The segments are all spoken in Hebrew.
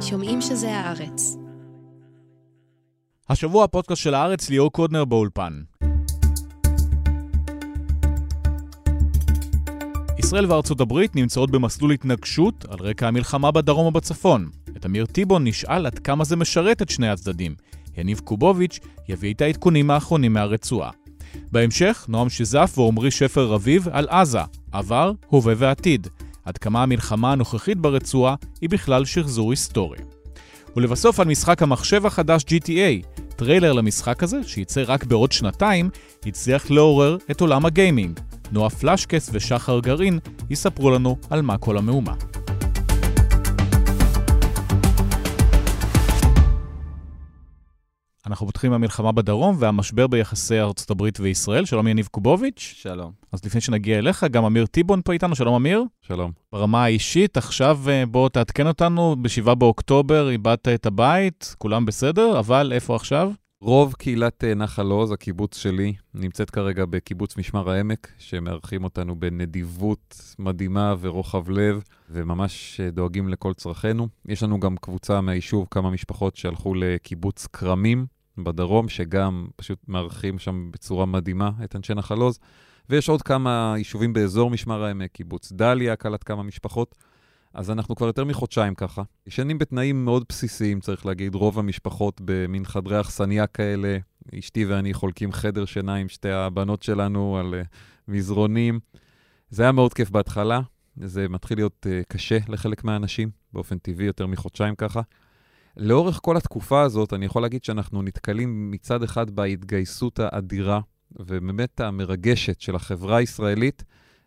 שומעים שזה הארץ. השבוע הפודקאסט של הארץ, ליאור קודנר באולפן. ישראל וארצות הברית נמצאות במסלול התנגשות על רקע המלחמה בדרום ובצפון. את אמיר טיבון נשאל עד כמה זה משרת את שני הצדדים. יניב קובוביץ' יביא את העדכונים האחרונים מהרצועה. בהמשך, נועם שיזף ועמרי שפר רביב על עזה, עבר, הווה ועתיד. עד כמה המלחמה הנוכחית ברצועה היא בכלל שחזור היסטורי. ולבסוף על משחק המחשב החדש GTA, טריילר למשחק הזה, שייצא רק בעוד שנתיים, הצליח לעורר את עולם הגיימינג. נועה פלשקס ושחר גרעין יספרו לנו על מה כל המהומה. אנחנו פותחים במלחמה בדרום והמשבר ביחסי ארצות הברית וישראל. שלום יניב קובוביץ'. שלום. אז לפני שנגיע אליך, גם אמיר טיבון פה איתנו. שלום אמיר. שלום. ברמה האישית, עכשיו אה, בוא תעדכן אותנו, ב-7 באוקטובר איבדת את הבית, כולם בסדר, אבל איפה עכשיו? רוב קהילת אה, נחל עוז, הקיבוץ שלי, נמצאת כרגע בקיבוץ משמר העמק, שמארחים אותנו בנדיבות מדהימה ורוחב לב, וממש אה, דואגים לכל צרכינו. יש לנו גם קבוצה מהיישוב, כמה משפחות שהלכו לקיבוץ כרמים בדרום, שגם פשוט מארחים שם בצורה מדהימה את אנשי נחל עוז. ויש עוד כמה יישובים באזור משמר העמק, קיבוץ דליה, קלט כמה משפחות. אז אנחנו כבר יותר מחודשיים ככה. ישנים בתנאים מאוד בסיסיים, צריך להגיד, רוב המשפחות במין חדרי אכסניה כאלה. אשתי ואני חולקים חדר שינה עם שתי הבנות שלנו על uh, מזרונים. זה היה מאוד כיף בהתחלה, זה מתחיל להיות uh, קשה לחלק מהאנשים, באופן טבעי יותר מחודשיים ככה. לאורך כל התקופה הזאת, אני יכול להגיד שאנחנו נתקלים מצד אחד בהתגייסות האדירה ובאמת המרגשת של החברה הישראלית,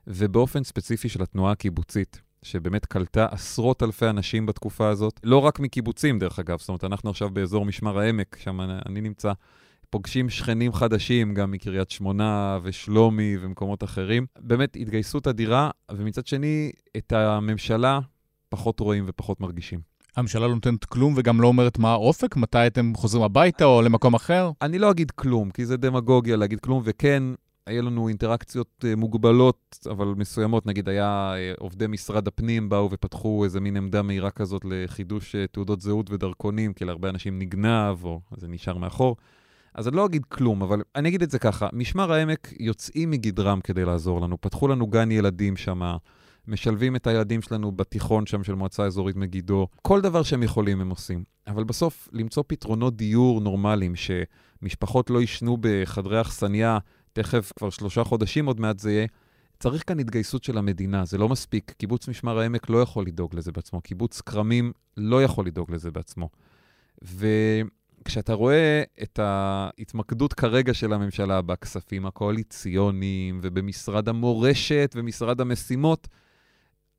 ובאופן ספציפי של התנועה הקיבוצית. שבאמת קלטה עשרות אלפי אנשים בתקופה הזאת, לא רק מקיבוצים דרך אגב, זאת אומרת, אנחנו עכשיו באזור משמר העמק, שם אני נמצא, פוגשים שכנים חדשים, גם מקריית שמונה ושלומי ומקומות אחרים. באמת התגייסות אדירה, ומצד שני, את הממשלה פחות רואים ופחות מרגישים. הממשלה לא נותנת כלום וגם לא אומרת מה האופק? מתי אתם חוזרים הביתה או למקום אחר? אני לא אגיד כלום, כי זה דמגוגיה להגיד כלום, וכן, היה לנו אינטראקציות אה, מוגבלות, אבל מסוימות, נגיד היה אה, עובדי משרד הפנים באו ופתחו איזה מין עמדה מהירה כזאת לחידוש אה, תעודות זהות ודרכונים, כי להרבה אנשים נגנב, או זה נשאר מאחור. אז אני לא אגיד כלום, אבל אני אגיד את זה ככה, משמר העמק יוצאים מגדרם כדי לעזור לנו. פתחו לנו גן ילדים שם, משלבים את הילדים שלנו בתיכון שם של מועצה אזורית מגידו. כל דבר שהם יכולים הם עושים. אבל בסוף, למצוא פתרונות דיור נורמליים, שמשפחות לא יישנו בחדרי אכסניה, תכף כבר שלושה חודשים עוד מעט זה יהיה. צריך כאן התגייסות של המדינה, זה לא מספיק. קיבוץ משמר העמק לא יכול לדאוג לזה בעצמו, קיבוץ כרמים לא יכול לדאוג לזה בעצמו. וכשאתה רואה את ההתמקדות כרגע של הממשלה בכספים הקואליציוניים ובמשרד המורשת ומשרד המשימות,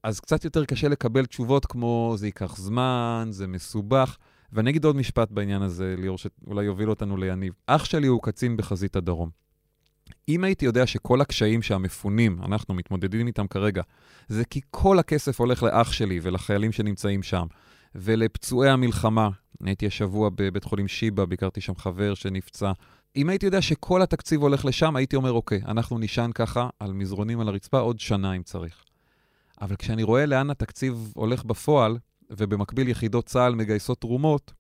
אז קצת יותר קשה לקבל תשובות כמו זה ייקח זמן, זה מסובך. ואני אגיד עוד משפט בעניין הזה, ליאור, שאולי יוביל אותנו ליניב. אח שלי הוא קצין בחזית הדרום. אם הייתי יודע שכל הקשיים שהמפונים, אנחנו מתמודדים איתם כרגע, זה כי כל הכסף הולך לאח שלי ולחיילים שנמצאים שם, ולפצועי המלחמה, הייתי השבוע בבית חולים שיבא, ביקרתי שם חבר שנפצע. אם הייתי יודע שכל התקציב הולך לשם, הייתי אומר, אוקיי, אנחנו נישן ככה על מזרונים על הרצפה עוד שנה אם צריך. אבל כשאני רואה לאן התקציב הולך בפועל, ובמקביל יחידות צה"ל מגייסות תרומות,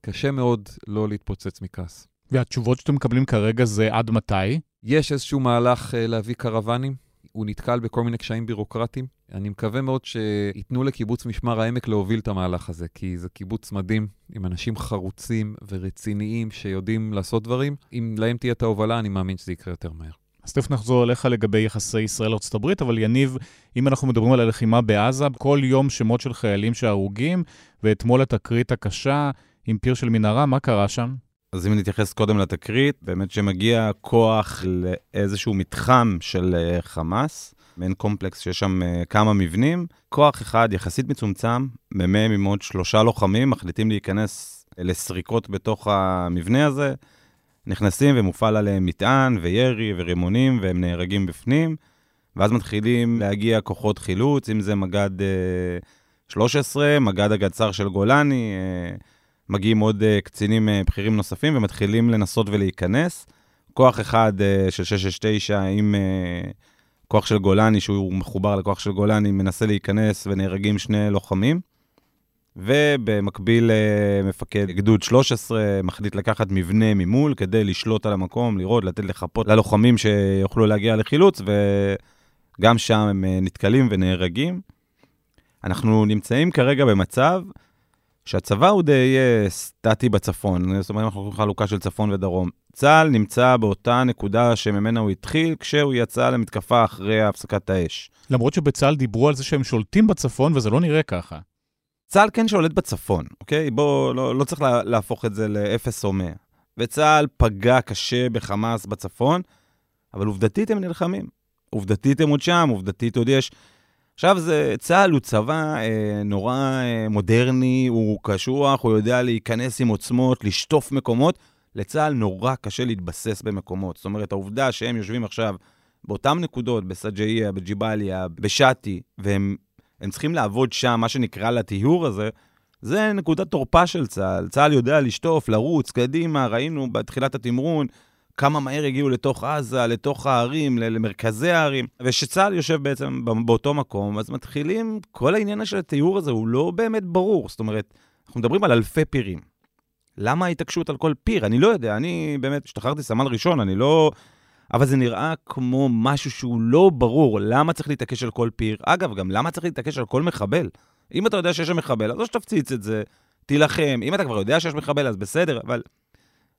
קשה מאוד לא להתפוצץ מכעס. והתשובות שאתם מקבלים כרגע זה עד מתי? יש איזשהו מהלך uh, להביא קרוונים, הוא נתקל בכל מיני קשיים בירוקרטיים. אני מקווה מאוד שייתנו לקיבוץ משמר העמק להוביל את המהלך הזה, כי זה קיבוץ מדהים, עם אנשים חרוצים ורציניים שיודעים לעשות דברים. אם להם תהיה את ההובלה, אני מאמין שזה יקרה יותר מהר. אז תכף נחזור אליך לגבי יחסי ישראל-ארצות הברית, אבל יניב, אם אנחנו מדברים על הלחימה בעזה, כל יום שמות של חיילים שהרוגים, ואתמול התקרית הקשה עם פיר של מנהרה, מה קרה שם? אז אם נתייחס קודם לתקרית, באמת שמגיע כוח לאיזשהו מתחם של אה, חמאס, מעין קומפלקס שיש שם אה, כמה מבנים, כוח אחד יחסית מצומצם, מ"מ עם עוד שלושה לוחמים, מחליטים להיכנס לסריקות בתוך המבנה הזה, נכנסים ומופעל עליהם מטען וירי ורימונים, והם נהרגים בפנים, ואז מתחילים להגיע כוחות חילוץ, אם זה מג"ד 13, אה, מג"ד הגדס"ר של גולני, מגיעים עוד uh, קצינים uh, בכירים נוספים ומתחילים לנסות ולהיכנס. כוח אחד uh, של 669 עם uh, כוח של גולני, שהוא מחובר לכוח של גולני, מנסה להיכנס ונהרגים שני לוחמים. ובמקביל אה, מפקד גדוד 13 מחליט לקחת מבנה ממול כדי לשלוט על המקום, לראות, לתת לחפות ללוחמים שיוכלו להגיע לחילוץ, וגם שם הם אה, נתקלים ונהרגים. אנחנו נמצאים כרגע במצב שהצבא הוא די סטטי בצפון, זאת אומרת, אנחנו חלוקה של צפון ודרום. צה"ל נמצא באותה נקודה שממנה הוא התחיל, כשהוא יצא למתקפה אחרי הפסקת האש. למרות שבצה"ל דיברו על זה שהם שולטים בצפון, וזה לא נראה ככה. צה"ל כן שולט בצפון, אוקיי? בואו, לא, לא צריך לה, להפוך את זה לאפס או מאה. וצה"ל פגע קשה בחמאס בצפון, אבל עובדתית הם נלחמים. עובדתית הם עוד שם, עובדתית עוד יש עכשיו, זה, צה"ל הוא צבא אה, נורא אה, מודרני, הוא קשוח, הוא יודע להיכנס עם עוצמות, לשטוף מקומות. לצה"ל נורא קשה להתבסס במקומות. זאת אומרת, העובדה שהם יושבים עכשיו באותן נקודות, בסג'איה, בג'יבאליה, בשאטי, והם צריכים לעבוד שם, מה שנקרא לטיהור הזה, זה נקודת תורפה של צה"ל. צה"ל יודע לשטוף, לרוץ, קדימה, ראינו בתחילת התמרון, כמה מהר הגיעו לתוך עזה, לתוך הערים, למרכזי הערים. וכשצה"ל יושב בעצם באותו מקום, אז מתחילים, כל העניין של התיאור הזה הוא לא באמת ברור. זאת אומרת, אנחנו מדברים על אלפי פירים. למה ההתעקשות על כל פיר? אני לא יודע, אני באמת השתחררתי סמל ראשון, אני לא... אבל זה נראה כמו משהו שהוא לא ברור. למה צריך להתעקש על כל פיר? אגב, גם למה צריך להתעקש על כל מחבל? אם אתה יודע שיש שם מחבל, אז או שתפציץ את זה, תילחם. אם אתה כבר יודע שיש מחבל, אז בסדר, אבל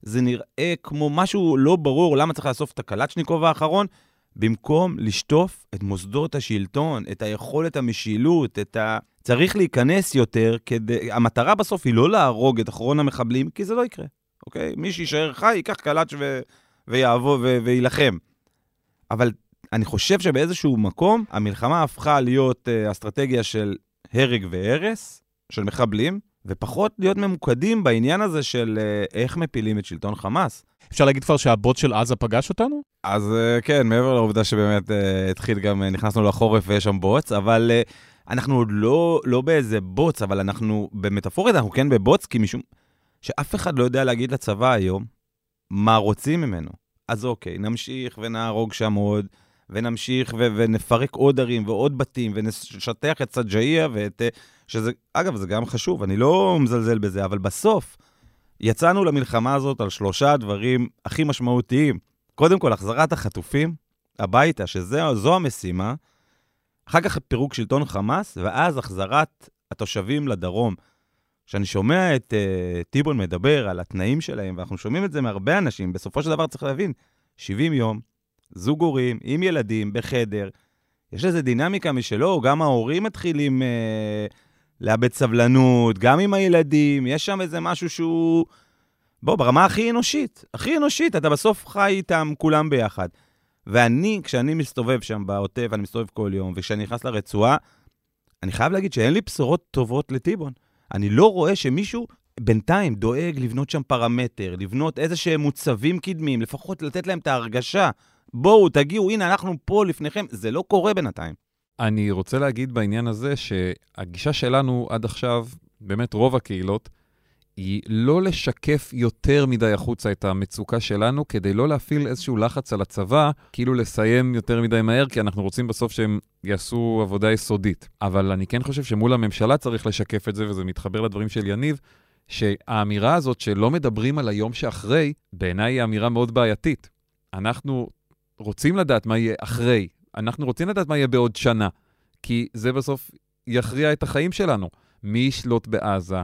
זה נראה כמו משהו לא ברור למה צריך לאסוף את הקלצ'ניקוב האחרון, במקום לשטוף את מוסדות השלטון, את היכולת המשילות, את ה... צריך להיכנס יותר כדי... המטרה בסוף היא לא להרוג את אחרון המחבלים, כי זה לא יקרה, אוקיי? מי שיישאר חי, ייקח קלאץ' ו... ויעבור. ויילחם. אבל אני חושב שבאיזשהו מקום המלחמה הפכה להיות uh, אסטרטגיה של הרג והרס, של מחבלים, ופחות להיות ממוקדים בעניין הזה של uh, איך מפילים את שלטון חמאס. אפשר להגיד כבר שהבוט של עזה פגש אותנו? אז uh, כן, מעבר לעובדה שבאמת uh, התחיל גם, uh, נכנסנו לחורף ויש שם בוץ, אבל uh, אנחנו עוד לא, לא באיזה בוץ, אבל אנחנו, במטאפורית אנחנו כן בבוץ, כי משום שאף אחד לא יודע להגיד לצבא היום מה רוצים ממנו. אז אוקיי, נמשיך ונהרוג שם עוד. ונמשיך ו- ונפרק עוד ערים ועוד בתים, ונשטח את סג'איה ואת... שזה, אגב, זה גם חשוב, אני לא מזלזל בזה, אבל בסוף יצאנו למלחמה הזאת על שלושה דברים הכי משמעותיים. קודם כל, החזרת החטופים הביתה, שזו המשימה, אחר כך פירוק שלטון חמאס, ואז החזרת התושבים לדרום. כשאני שומע את uh, טיבון מדבר על התנאים שלהם, ואנחנו שומעים את זה מהרבה אנשים, בסופו של דבר צריך להבין, 70 יום, זוג הורים עם ילדים בחדר, יש לזה דינמיקה משלו, גם ההורים מתחילים uh, לאבד סבלנות, גם עם הילדים, יש שם איזה משהו שהוא... בוא, ברמה הכי אנושית, הכי אנושית, אתה בסוף חי איתם כולם ביחד. ואני, כשאני מסתובב שם בעוטף, אני מסתובב כל יום, וכשאני נכנס לרצועה, אני חייב להגיד שאין לי בשורות טובות לטיבון. אני לא רואה שמישהו בינתיים דואג לבנות שם פרמטר, לבנות איזה שהם מוצבים קדמיים, לפחות לתת להם את ההרגשה. בואו, תגיעו, הנה, אנחנו פה לפניכם. זה לא קורה בינתיים. אני רוצה להגיד בעניין הזה שהגישה שלנו עד עכשיו, באמת רוב הקהילות, היא לא לשקף יותר מדי החוצה את המצוקה שלנו, כדי לא להפעיל איזשהו לחץ על הצבא, כאילו לסיים יותר מדי מהר, כי אנחנו רוצים בסוף שהם יעשו עבודה יסודית. אבל אני כן חושב שמול הממשלה צריך לשקף את זה, וזה מתחבר לדברים של יניב, שהאמירה הזאת שלא מדברים על היום שאחרי, בעיניי היא אמירה מאוד בעייתית. אנחנו רוצים לדעת מה יהיה אחרי, אנחנו רוצים לדעת מה יהיה בעוד שנה, כי זה בסוף יכריע את החיים שלנו. מי ישלוט בעזה,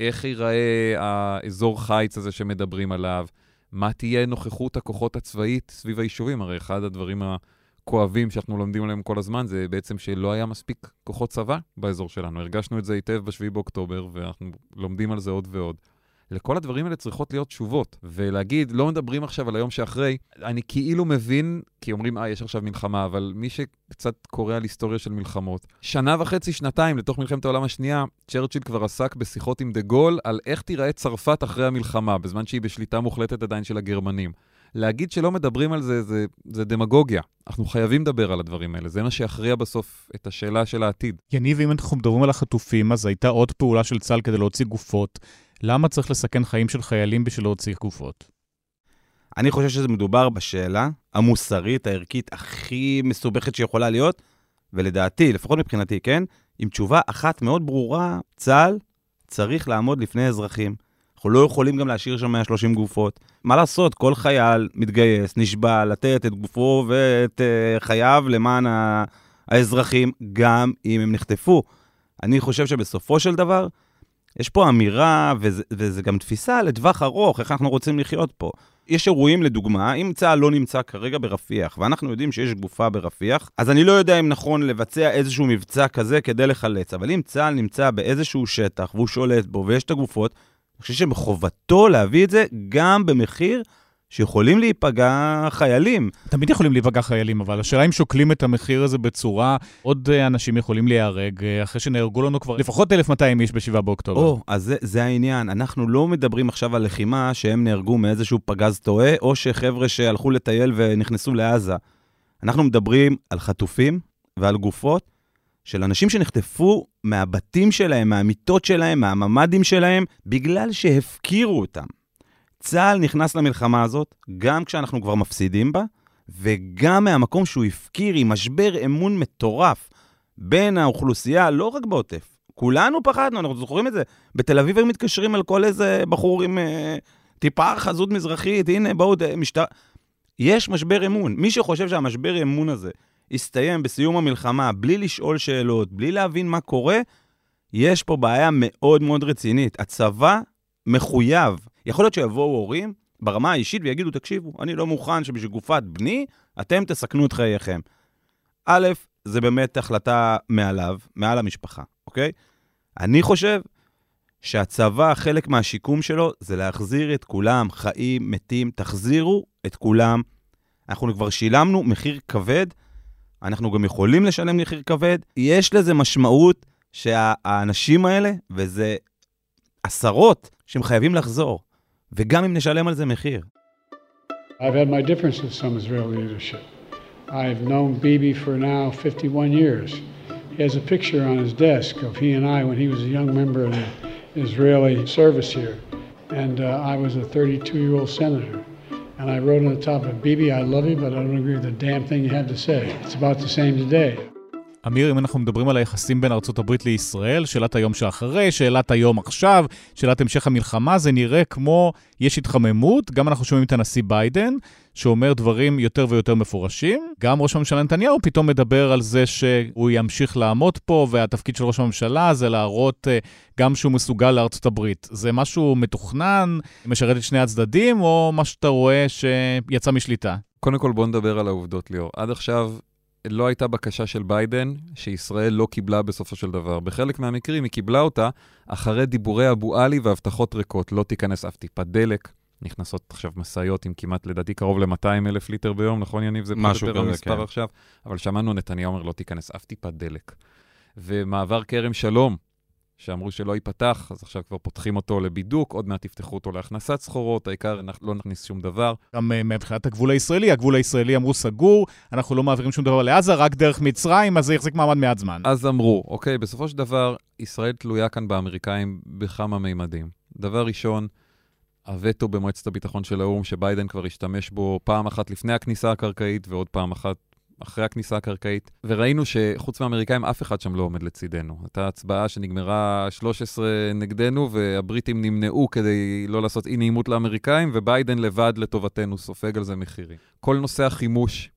איך ייראה האזור חיץ הזה שמדברים עליו, מה תהיה נוכחות הכוחות הצבאית סביב היישובים. הרי אחד הדברים הכואבים שאנחנו לומדים עליהם כל הזמן זה בעצם שלא היה מספיק כוחות צבא באזור שלנו. הרגשנו את זה היטב ב-7 באוקטובר, ואנחנו לומדים על זה עוד ועוד. לכל הדברים האלה צריכות להיות תשובות. ולהגיד, לא מדברים עכשיו על היום שאחרי, אני כאילו מבין, כי אומרים, אה, יש עכשיו מלחמה, אבל מי שקצת קורא על היסטוריה של מלחמות, שנה וחצי, שנתיים לתוך מלחמת העולם השנייה, צ'רצ'יל כבר עסק בשיחות עם דה גול על איך תיראה צרפת אחרי המלחמה, בזמן שהיא בשליטה מוחלטת עדיין של הגרמנים. להגיד שלא מדברים על זה, זה, זה דמגוגיה. אנחנו חייבים לדבר על הדברים האלה, זה מה שיכריע בסוף את השאלה של העתיד. יניב, אם אנחנו מדברים על החטופים, אז הייתה עוד פעולה של צה"ל כדי להוציא גופות. למה צריך לסכן חיים של חיילים בשביל להוציא גופות? אני חושב שזה מדובר בשאלה המוסרית, הערכית, הכי מסובכת שיכולה להיות, ולדעתי, לפחות מבחינתי, כן, עם תשובה אחת מאוד ברורה, צה"ל צריך לעמוד לפני אזרחים. אנחנו לא יכולים גם להשאיר שם 130 גופות. מה לעשות, כל חייל מתגייס, נשבע לתת את גופו ואת uh, חייו למען האזרחים, גם אם הם נחטפו. אני חושב שבסופו של דבר, יש פה אמירה, וזה, וזה גם תפיסה לטווח ארוך, איך אנחנו רוצים לחיות פה. יש אירועים, לדוגמה, אם צה"ל לא נמצא כרגע ברפיח, ואנחנו יודעים שיש גופה ברפיח, אז אני לא יודע אם נכון לבצע איזשהו מבצע כזה כדי לחלץ, אבל אם צה"ל נמצא באיזשהו שטח והוא שולט בו ויש את הגופות, אני חושב שבחובתו להביא את זה גם במחיר שיכולים להיפגע חיילים. תמיד יכולים להיפגע חיילים, אבל השאלה אם שוקלים את המחיר הזה בצורה, עוד אה, אנשים יכולים להיהרג, אה, אחרי שנהרגו לנו כבר לפחות 1,200 איש ב-7 באוקטובר. או, אז זה, זה העניין. אנחנו לא מדברים עכשיו על לחימה שהם נהרגו מאיזשהו פגז טועה, או שחבר'ה שהלכו לטייל ונכנסו לעזה. אנחנו מדברים על חטופים ועל גופות של אנשים שנחטפו מהבתים שלהם, מהמיטות שלהם, מהממ"דים שלהם, בגלל שהפקירו אותם. צה"ל נכנס למלחמה הזאת, גם כשאנחנו כבר מפסידים בה, וגם מהמקום שהוא הפקיר עם משבר אמון מטורף בין האוכלוסייה, לא רק בעוטף. כולנו פחדנו, אנחנו זוכרים את זה. בתל אביב הם מתקשרים על כל איזה בחור עם אה, טיפה חזות מזרחית, הנה, בואו, משטר... יש משבר אמון. מי שחושב שהמשבר אמון הזה יסתיים בסיום המלחמה בלי לשאול שאלות, בלי להבין מה קורה, יש פה בעיה מאוד מאוד רצינית. הצבא מחויב יכול להיות שיבואו הורים ברמה האישית ויגידו, תקשיבו, אני לא מוכן שבשביל גופת בני, אתם תסכנו את חייכם. א', זה באמת החלטה מעליו, מעל המשפחה, אוקיי? אני חושב שהצבא, חלק מהשיקום שלו זה להחזיר את כולם, חיים, מתים, תחזירו את כולם. אנחנו כבר שילמנו מחיר כבד, אנחנו גם יכולים לשלם מחיר כבד. יש לזה משמעות שהאנשים האלה, וזה עשרות, שהם חייבים לחזור. וגם אם נשלם על זה מחיר. I've had my differences with some Israeli leadership. I've known Bibi for now 51 years. He has a picture on his desk of he and I when he was a young member of the Israeli service here. And uh, I was a 32 year old senator. And I wrote on the top of Bibi, I love you, but I don't agree with the damn thing you have to say. It's about the same today. אמיר, אם אנחנו מדברים על היחסים בין הברית לישראל, שאלת היום שאחרי, שאלת היום עכשיו, שאלת המשך המלחמה, זה נראה כמו יש התחממות. גם אנחנו שומעים את הנשיא ביידן, שאומר דברים יותר ויותר מפורשים. גם ראש הממשלה נתניהו פתאום מדבר על זה שהוא ימשיך לעמוד פה, והתפקיד של ראש הממשלה זה להראות uh, גם שהוא מסוגל לארצות הברית. זה משהו מתוכנן, משרת את שני הצדדים, או מה שאתה רואה שיצא משליטה? קודם כל בוא נדבר על העובדות, ליאור. עד עכשיו לא הייתה בקשה של ביידן שישראל לא קיבלה בסופו של דבר. בחלק מהמקרים היא קיבלה אותה אחרי דיבורי אבו עלי והבטחות ריקות. לא תיכנס אף טיפת דלק. נכנסות עכשיו משאיות עם כמעט, לדעתי, קרוב ל-200 אלף ליטר ביום, נכון יניב? זה משהו כזה, המספר כן. עכשיו. אבל שמענו נתניהו אומר, לא תיכנס אף טיפת דלק. ומעבר כרם שלום, שאמרו שלא ייפתח, אז עכשיו כבר פותחים אותו לבידוק, עוד מעט יפתחו אותו להכנסת סחורות, העיקר לא נכניס שום דבר. גם uh, מבחינת הגבול הישראלי, הגבול הישראלי אמרו סגור, אנחנו לא מעבירים שום דבר לעזה, רק דרך מצרים, אז זה יחזיק מעמד מעט זמן. אז אמרו, אוקיי, בסופו של דבר, ישראל תלויה כאן באמריקאים בכמה מימדים. דבר ראשון, הווטו במועצת הביטחון של האו"ם, שביידן כבר השתמש בו פעם אחת לפני הכניסה הקרקעית ועוד פעם אחת אחרי הכניסה הקרקעית, וראינו שחוץ מהאמריקאים אף אחד שם לא עומד לצידנו. הייתה הצבעה שנגמרה 13 נגדנו, והבריטים נמנעו כדי לא לעשות אי נעימות לאמריקאים, וביידן לבד לטובתנו סופג על זה מחירים. כל נושא החימוש,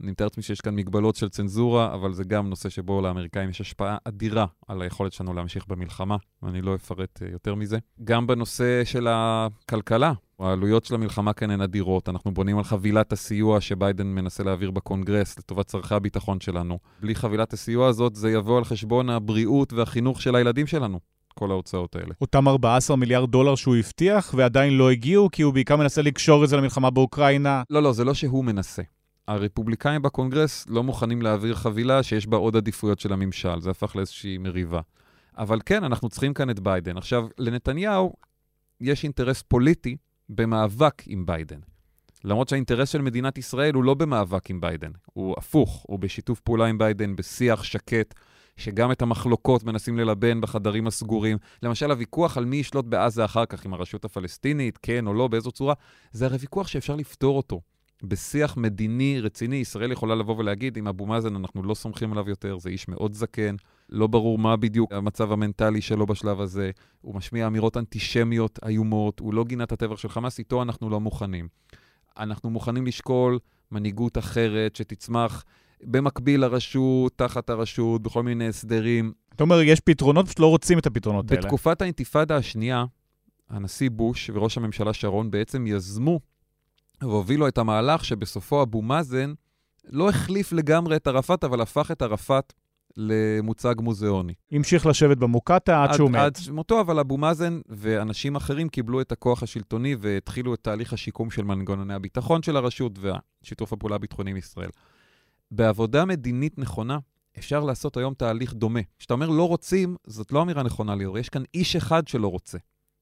אני מתאר לעצמי שיש כאן מגבלות של צנזורה, אבל זה גם נושא שבו לאמריקאים יש השפעה אדירה על היכולת שלנו להמשיך במלחמה, ואני לא אפרט אה, יותר מזה. גם בנושא של הכלכלה, העלויות של המלחמה כאן הן אדירות. אנחנו בונים על חבילת הסיוע שביידן מנסה להעביר בקונגרס לטובת צורכי הביטחון שלנו. בלי חבילת הסיוע הזאת זה יבוא על חשבון הבריאות והחינוך של הילדים שלנו. כל ההוצאות האלה. אותם 14 מיליארד דולר שהוא הבטיח ועדיין לא הגיעו, כי הוא בעיקר מנסה לקשור את זה למלחמה באוקראינה. לא, לא, זה לא שהוא מנסה. הרפובליקאים בקונגרס לא מוכנים להעביר חבילה שיש בה עוד עדיפויות של הממשל. זה הפך לאיזושהי מריבה. אבל כן, אנחנו צריכים כאן את ביידן. עכשיו, לנתניהו יש אינטרס פוליטי במאבק עם ביידן. למרות שהאינטרס של מדינת ישראל הוא לא במאבק עם ביידן, הוא הפוך, הוא בשיתוף פעולה עם ביידן, בשיח שקט, שגם את המחלוקות מנסים ללבן בחדרים הסגורים. למשל, הוויכוח על מי ישלוט בעזה אחר כך, עם הרשות הפלסטינית, כן או לא, באיזו צורה, זה הרי ויכוח שאפשר לפתור אותו. בשיח מדיני רציני, ישראל יכולה לבוא ולהגיד, עם אבו מאזן אנחנו לא סומכים עליו יותר, זה איש מאוד זקן, לא ברור מה בדיוק המצב המנטלי שלו בשלב הזה. הוא משמיע אמירות אנטישמיות איומות, הוא לא גינה את הטבח של חמאס, איתו אנחנו לא מוכנים. אנחנו מוכנים לשקול מנהיגות אחרת שתצמח במקביל לרשות, תחת הרשות, בכל מיני הסדרים. אתה אומר, יש פתרונות, פשוט לא רוצים את הפתרונות האלה. בתקופת האינתיפאדה השנייה, הנשיא בוש וראש הממשלה שרון בעצם יזמו והובילו את המהלך שבסופו אבו מאזן לא החליף לגמרי את ערפאת, אבל הפך את ערפאת למוצג מוזיאוני. המשיך לשבת במוקטעה עד שהוא מת. עד מותו, אבל אבו מאזן ואנשים אחרים קיבלו את הכוח השלטוני והתחילו את תהליך השיקום של מנגנוני הביטחון של הרשות ושיתוף הפעולה הביטחוני עם ישראל. בעבודה מדינית נכונה, אפשר לעשות היום תהליך דומה. כשאתה אומר לא רוצים, זאת לא אמירה נכונה ליאור, יש כאן איש אחד שלא רוצה.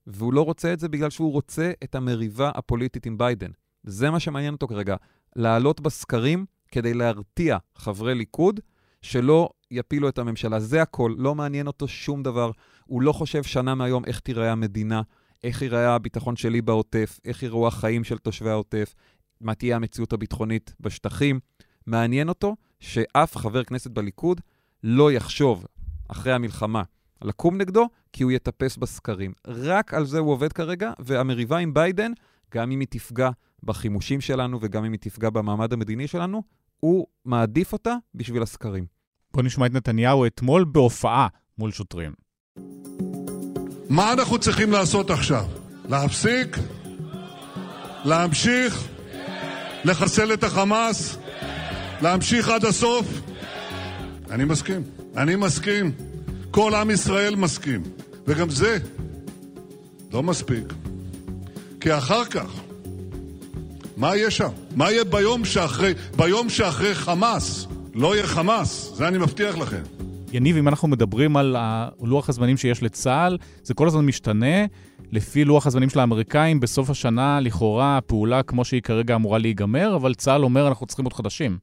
והוא לא רוצה את זה בגלל שהוא רוצה את המריבה הפוליטית עם ביידן. זה מה שמעניין אותו כרגע, לעלות בסקרים כדי להרתיע חברי ליכוד שלא יפילו את הממשלה. זה הכל, לא מעניין אותו שום דבר. הוא לא חושב שנה מהיום איך תיראה המדינה, איך ייראה הביטחון שלי בעוטף, איך יראו החיים של תושבי העוטף, מה תהיה המציאות הביטחונית בשטחים. מעניין אותו שאף חבר כנסת בליכוד לא יחשוב אחרי המלחמה לקום נגדו, כי הוא יטפס בסקרים. רק על זה הוא עובד כרגע, והמריבה עם ביידן, גם אם היא תפגע בחימושים שלנו וגם אם היא תפגע במעמד המדיני שלנו, הוא מעדיף אותה בשביל הסקרים. בוא נשמע את נתניהו אתמול בהופעה מול שוטרים. מה אנחנו צריכים לעשות עכשיו? להפסיק? להמשיך? לחסל את החמאס? להמשיך עד הסוף? אני מסכים. אני מסכים. כל עם ישראל מסכים. וגם זה לא מספיק. כי אחר כך, מה יהיה שם? מה יהיה ביום שאחרי, ביום שאחרי חמאס? לא יהיה חמאס, זה אני מבטיח לכם. יניב, אם אנחנו מדברים על לוח הזמנים שיש לצה"ל, זה כל הזמן משתנה. לפי לוח הזמנים של האמריקאים, בסוף השנה, לכאורה, הפעולה כמו שהיא כרגע אמורה להיגמר, אבל צה"ל אומר, אנחנו צריכים עוד חדשים.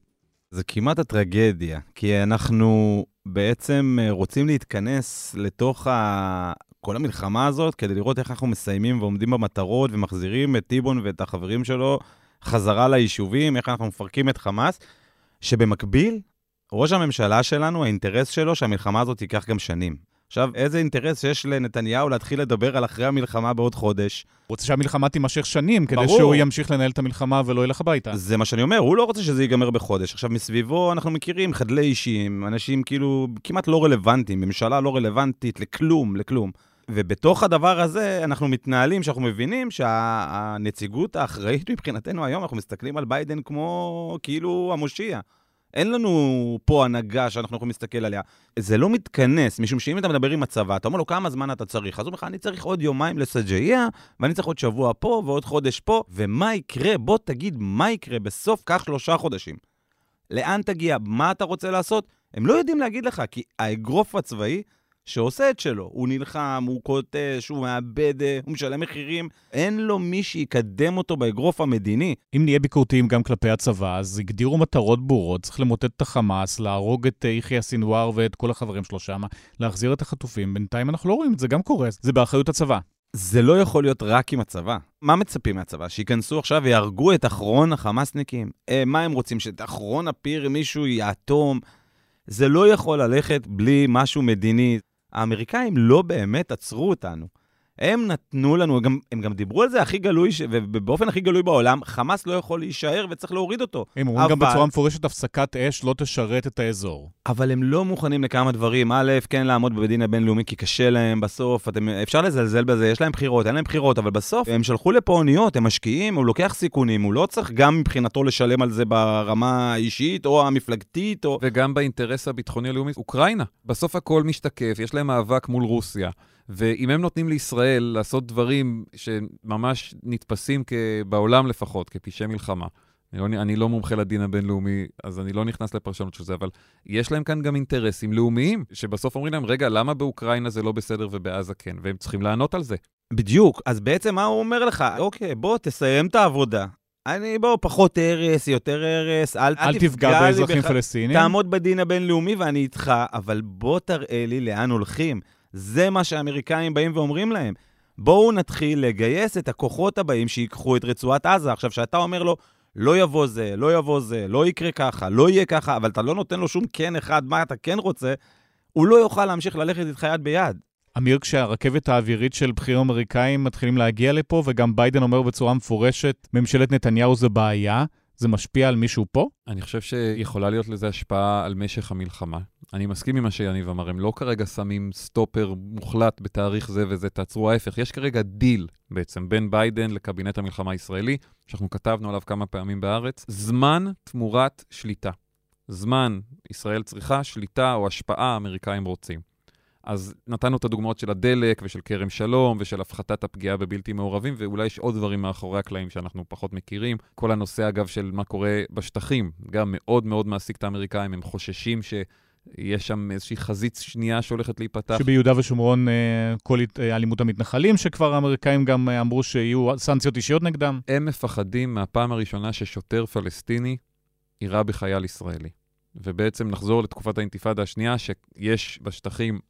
זה כמעט הטרגדיה, כי אנחנו בעצם אה, רוצים להתכנס לתוך ה... כל המלחמה הזאת כדי לראות איך אנחנו מסיימים ועומדים במטרות ומחזירים את טיבון ואת החברים שלו חזרה ליישובים, איך אנחנו מפרקים את חמאס, שבמקביל, ראש הממשלה שלנו, האינטרס שלו שהמלחמה הזאת תיקח גם שנים. עכשיו, איזה אינטרס יש לנתניהו להתחיל לדבר על אחרי המלחמה בעוד חודש? הוא רוצה שהמלחמה תימשך שנים, כדי ברור. שהוא ימשיך לנהל את המלחמה ולא ילך הביתה. זה מה שאני אומר, הוא לא רוצה שזה ייגמר בחודש. עכשיו, מסביבו אנחנו מכירים חדלי אישים, אנשים כאילו כמעט לא רלוונטיים, ממשלה לא רלוונטית לכלום, לכלום. ובתוך הדבר הזה אנחנו מתנהלים, שאנחנו מבינים שהנציגות האחראית מבחינתנו היום, אנחנו מסתכלים על ביידן כמו כאילו המושיע. אין לנו פה הנהגה שאנחנו יכולים להסתכל עליה. זה לא מתכנס, משום שאם אתה מדבר עם הצבא, אתה אומר לו כמה זמן אתה צריך, אז הוא אומר לך, אני צריך עוד יומיים לסג'איה, ואני צריך עוד שבוע פה ועוד חודש פה, ומה יקרה? בוא תגיד מה יקרה בסוף, קח שלושה חודשים. לאן תגיע? מה אתה רוצה לעשות? הם לא יודעים להגיד לך, כי האגרוף הצבאי שעושה את שלו. הוא נלחם, הוא קוטש, הוא מאבד, אה, הוא משלם מחירים. אין לו מי שיקדם אותו באגרוף המדיני. אם נהיה ביקורתיים גם כלפי הצבא, אז הגדירו מטרות ברורות, צריך למוטט את החמאס, להרוג את אה, יחיא סינואר ואת כל החברים שלו שם, להחזיר את החטופים. בינתיים אנחנו לא רואים את זה, גם קורה. זה באחריות הצבא. זה לא יכול להיות רק עם הצבא. מה מצפים מהצבא? שייכנסו עכשיו ויהרגו את אחרון החמאסניקים? אה, מה הם רוצים? שאת אחרון הפיר מישהו יאטום? זה לא יכול ללכת בלי משהו מדיני. האמריקאים לא באמת עצרו אותנו. הם נתנו לנו, הם גם, הם גם דיברו על זה הכי גלוי, ובאופן הכי גלוי בעולם, חמאס לא יכול להישאר וצריך להוריד אותו. הם אומרים אבל... גם בצורה מפורשת, הפסקת אש לא תשרת את האזור. אבל הם לא מוכנים לכמה דברים. א', כן לעמוד בדין הבינלאומי, כי קשה להם בסוף, אתם, אפשר לזלזל בזה, יש להם בחירות, אין להם בחירות, אבל בסוף הם שלחו לפה אוניות, הם משקיעים, הוא לוקח סיכונים, הוא לא צריך גם מבחינתו לשלם על זה ברמה האישית או המפלגתית, או... וגם באינטרס הביטחוני הלאומי, אוקראינה. בסוף הכל משתקף, יש להם מאבק מול רוסיה. ואם הם נותנים לישראל לעשות דברים שממש נתפסים בעולם לפחות כפשעי מלחמה, אני לא, אני לא מומחה לדין הבינלאומי, אז אני לא נכנס לפרשנות של זה, אבל יש להם כאן גם אינטרסים לאומיים, שבסוף אומרים להם, רגע, למה באוקראינה זה לא בסדר ובעזה כן? והם צריכים לענות על זה. בדיוק, אז בעצם מה הוא אומר לך? אוקיי, בוא תסיים את העבודה. אני, בוא, פחות הרס, יותר הרס, אל, אל, תפגע באזרחים בח... פלסטינים. תעמוד בדין הבינלאומי ואני איתך, אבל בוא תראה לי לאן הולכים. זה מה שהאמריקאים באים ואומרים להם. בואו נתחיל לגייס את הכוחות הבאים שיקחו את רצועת עזה. עכשיו, כשאתה אומר לו, לא יבוא זה, לא יבוא זה, לא יקרה ככה, לא יהיה ככה, אבל אתה לא נותן לו שום כן אחד, מה אתה כן רוצה, הוא לא יוכל להמשיך ללכת איתך יד ביד. אמיר, כשהרכבת האווירית של בכירים אמריקאים מתחילים להגיע לפה, וגם ביידן אומר בצורה מפורשת, ממשלת נתניהו זה בעיה, זה משפיע על מישהו פה? אני חושב שיכולה להיות לזה השפעה על משך המלחמה. אני מסכים עם מה שיניב אמר, הם לא כרגע שמים סטופר מוחלט בתאריך זה וזה, תעצרו ההפך. יש כרגע דיל בעצם בין ביידן לקבינט המלחמה הישראלי, שאנחנו כתבנו עליו כמה פעמים בארץ, זמן תמורת שליטה. זמן ישראל צריכה, שליטה או השפעה האמריקאים רוצים. אז נתנו את הדוגמאות של הדלק ושל כרם שלום ושל הפחתת הפגיעה בבלתי מעורבים, ואולי יש עוד דברים מאחורי הקלעים שאנחנו פחות מכירים. כל הנושא, אגב, של מה קורה בשטחים, גם מאוד מאוד מעסיק את האמריקאים, הם חוששים ש... יש שם איזושהי חזית שנייה שהולכת להיפתח. שביהודה ושומרון אה, כל אה, אלימות המתנחלים, שכבר האמריקאים גם אה, אמרו שיהיו סנקציות אישיות נגדם. הם מפחדים מהפעם הראשונה ששוטר פלסטיני יירה בחייל ישראלי. ובעצם נחזור לתקופת האינתיפאדה השנייה, שיש בשטחים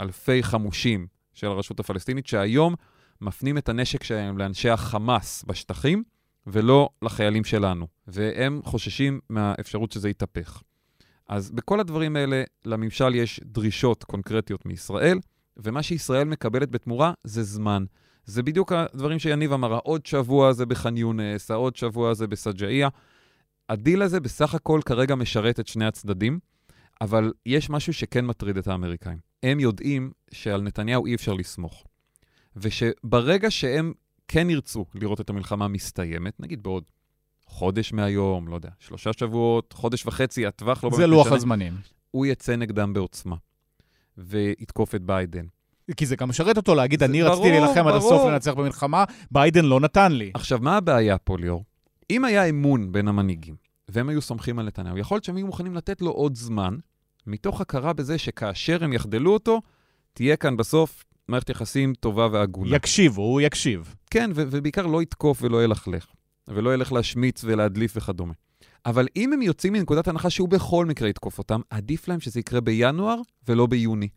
אלפי חמושים של הרשות הפלסטינית, שהיום מפנים את הנשק שלהם לאנשי החמאס בשטחים, ולא לחיילים שלנו. והם חוששים מהאפשרות שזה יתהפך. אז בכל הדברים האלה, לממשל יש דרישות קונקרטיות מישראל, ומה שישראל מקבלת בתמורה זה זמן. זה בדיוק הדברים שיניב אמר, עוד שבוע זה בח'אן יונס, העוד שבוע זה בסג'אעיה. הדיל הזה בסך הכל כרגע משרת את שני הצדדים, אבל יש משהו שכן מטריד את האמריקאים. הם יודעים שעל נתניהו אי אפשר לסמוך. ושברגע שהם כן ירצו לראות את המלחמה מסתיימת, נגיד בעוד חודש מהיום, לא יודע, שלושה שבועות, חודש וחצי, הטווח לא משנה. זה לוח הזמנים. הוא יצא נגדם בעוצמה, ויתקוף את ביידן. כי זה גם משרת אותו להגיד, אני ברור, רציתי להילחם עד הסוף לנצח במלחמה, ביידן לא נתן לי. עכשיו, מה הבעיה פה, ליאור? אם היה אמון בין המנהיגים, והם היו סומכים על נתניהו, יכול להיות שהם היו מוכנים לתת לו עוד זמן, מתוך הכרה בזה שכאשר הם יחדלו אותו, תהיה כאן בסוף מערכת יחסים טובה והגונה. יקשיבו, הוא יקשיב. כן, ובעיקר לא יתקוף ולא ילכלך, ולא ילך להשמיץ ולהדליף וכדומה. אבל אם הם יוצאים מנקודת הנחה שהוא בכל מקרה יתקוף אותם, עדיף להם שזה יקרה בינואר ולא ביוני.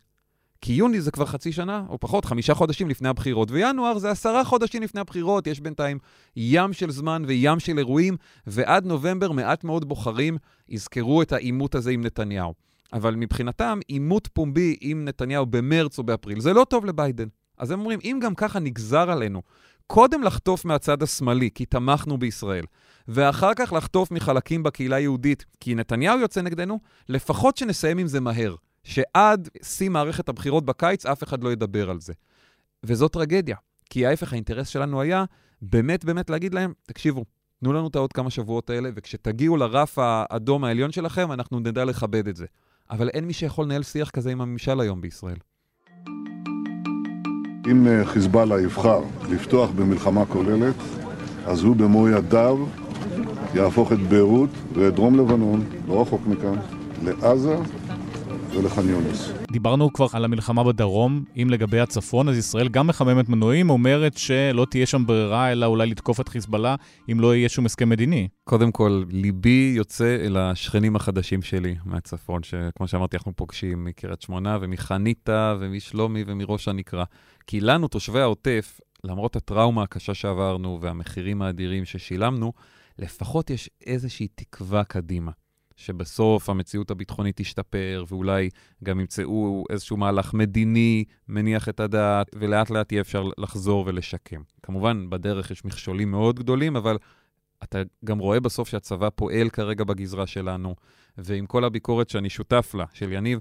כי יוני זה כבר חצי שנה, או פחות, חמישה חודשים לפני הבחירות, וינואר זה עשרה חודשים לפני הבחירות, יש בינתיים ים של זמן וים של אירועים, ועד נובמבר מעט מאוד בוחרים יזכרו את העימות הזה עם נתניהו. אבל מבחינתם, עימות פומבי עם נתניהו במרץ או באפריל, זה לא טוב לביידן. אז הם אומרים, אם גם ככה נגזר עלינו, קודם לחטוף מהצד השמאלי, כי תמכנו בישראל, ואחר כך לחטוף מחלקים בקהילה היהודית, כי נתניהו יוצא נגדנו, לפחות שנסיים עם זה מהר. שעד שיא מערכת הבחירות בקיץ אף אחד לא ידבר על זה. וזו טרגדיה, כי ההפך, האינטרס שלנו היה באמת באמת להגיד להם, תקשיבו, תנו לנו את העוד כמה שבועות האלה, וכשתגיעו לרף האדום העליון שלכם, אנחנו נדע לכבד את זה. אבל אין מי שיכול לנהל שיח כזה עם הממשל היום בישראל. אם אה, חיזבאללה יבחר לפתוח במלחמה כוללת, אז הוא במו ידיו יהפוך את ביירות ואת דרום לבנון, לא רחוק מכאן, לעזה ולח'אן יונס. דיברנו כבר על המלחמה בדרום, אם לגבי הצפון, אז ישראל גם מחממת מנועים, אומרת שלא תהיה שם ברירה, אלא אולי לתקוף את חיזבאללה, אם לא יהיה שום הסכם מדיני. קודם כל, ליבי יוצא אל השכנים החדשים שלי מהצפון, שכמו שאמרתי, אנחנו פוגשים מקריית שמונה ומחניתה ומשלומי ומראש הנקרה. כי לנו, תושבי העוטף, למרות הטראומה הקשה שעברנו והמחירים האדירים ששילמנו, לפחות יש איזושהי תקווה קדימה. שבסוף המציאות הביטחונית תשתפר, ואולי גם ימצאו איזשהו מהלך מדיני מניח את הדעת, ולאט לאט יהיה אפשר לחזור ולשקם. כמובן, בדרך יש מכשולים מאוד גדולים, אבל אתה גם רואה בסוף שהצבא פועל כרגע בגזרה שלנו, ועם כל הביקורת שאני שותף לה, של יניב,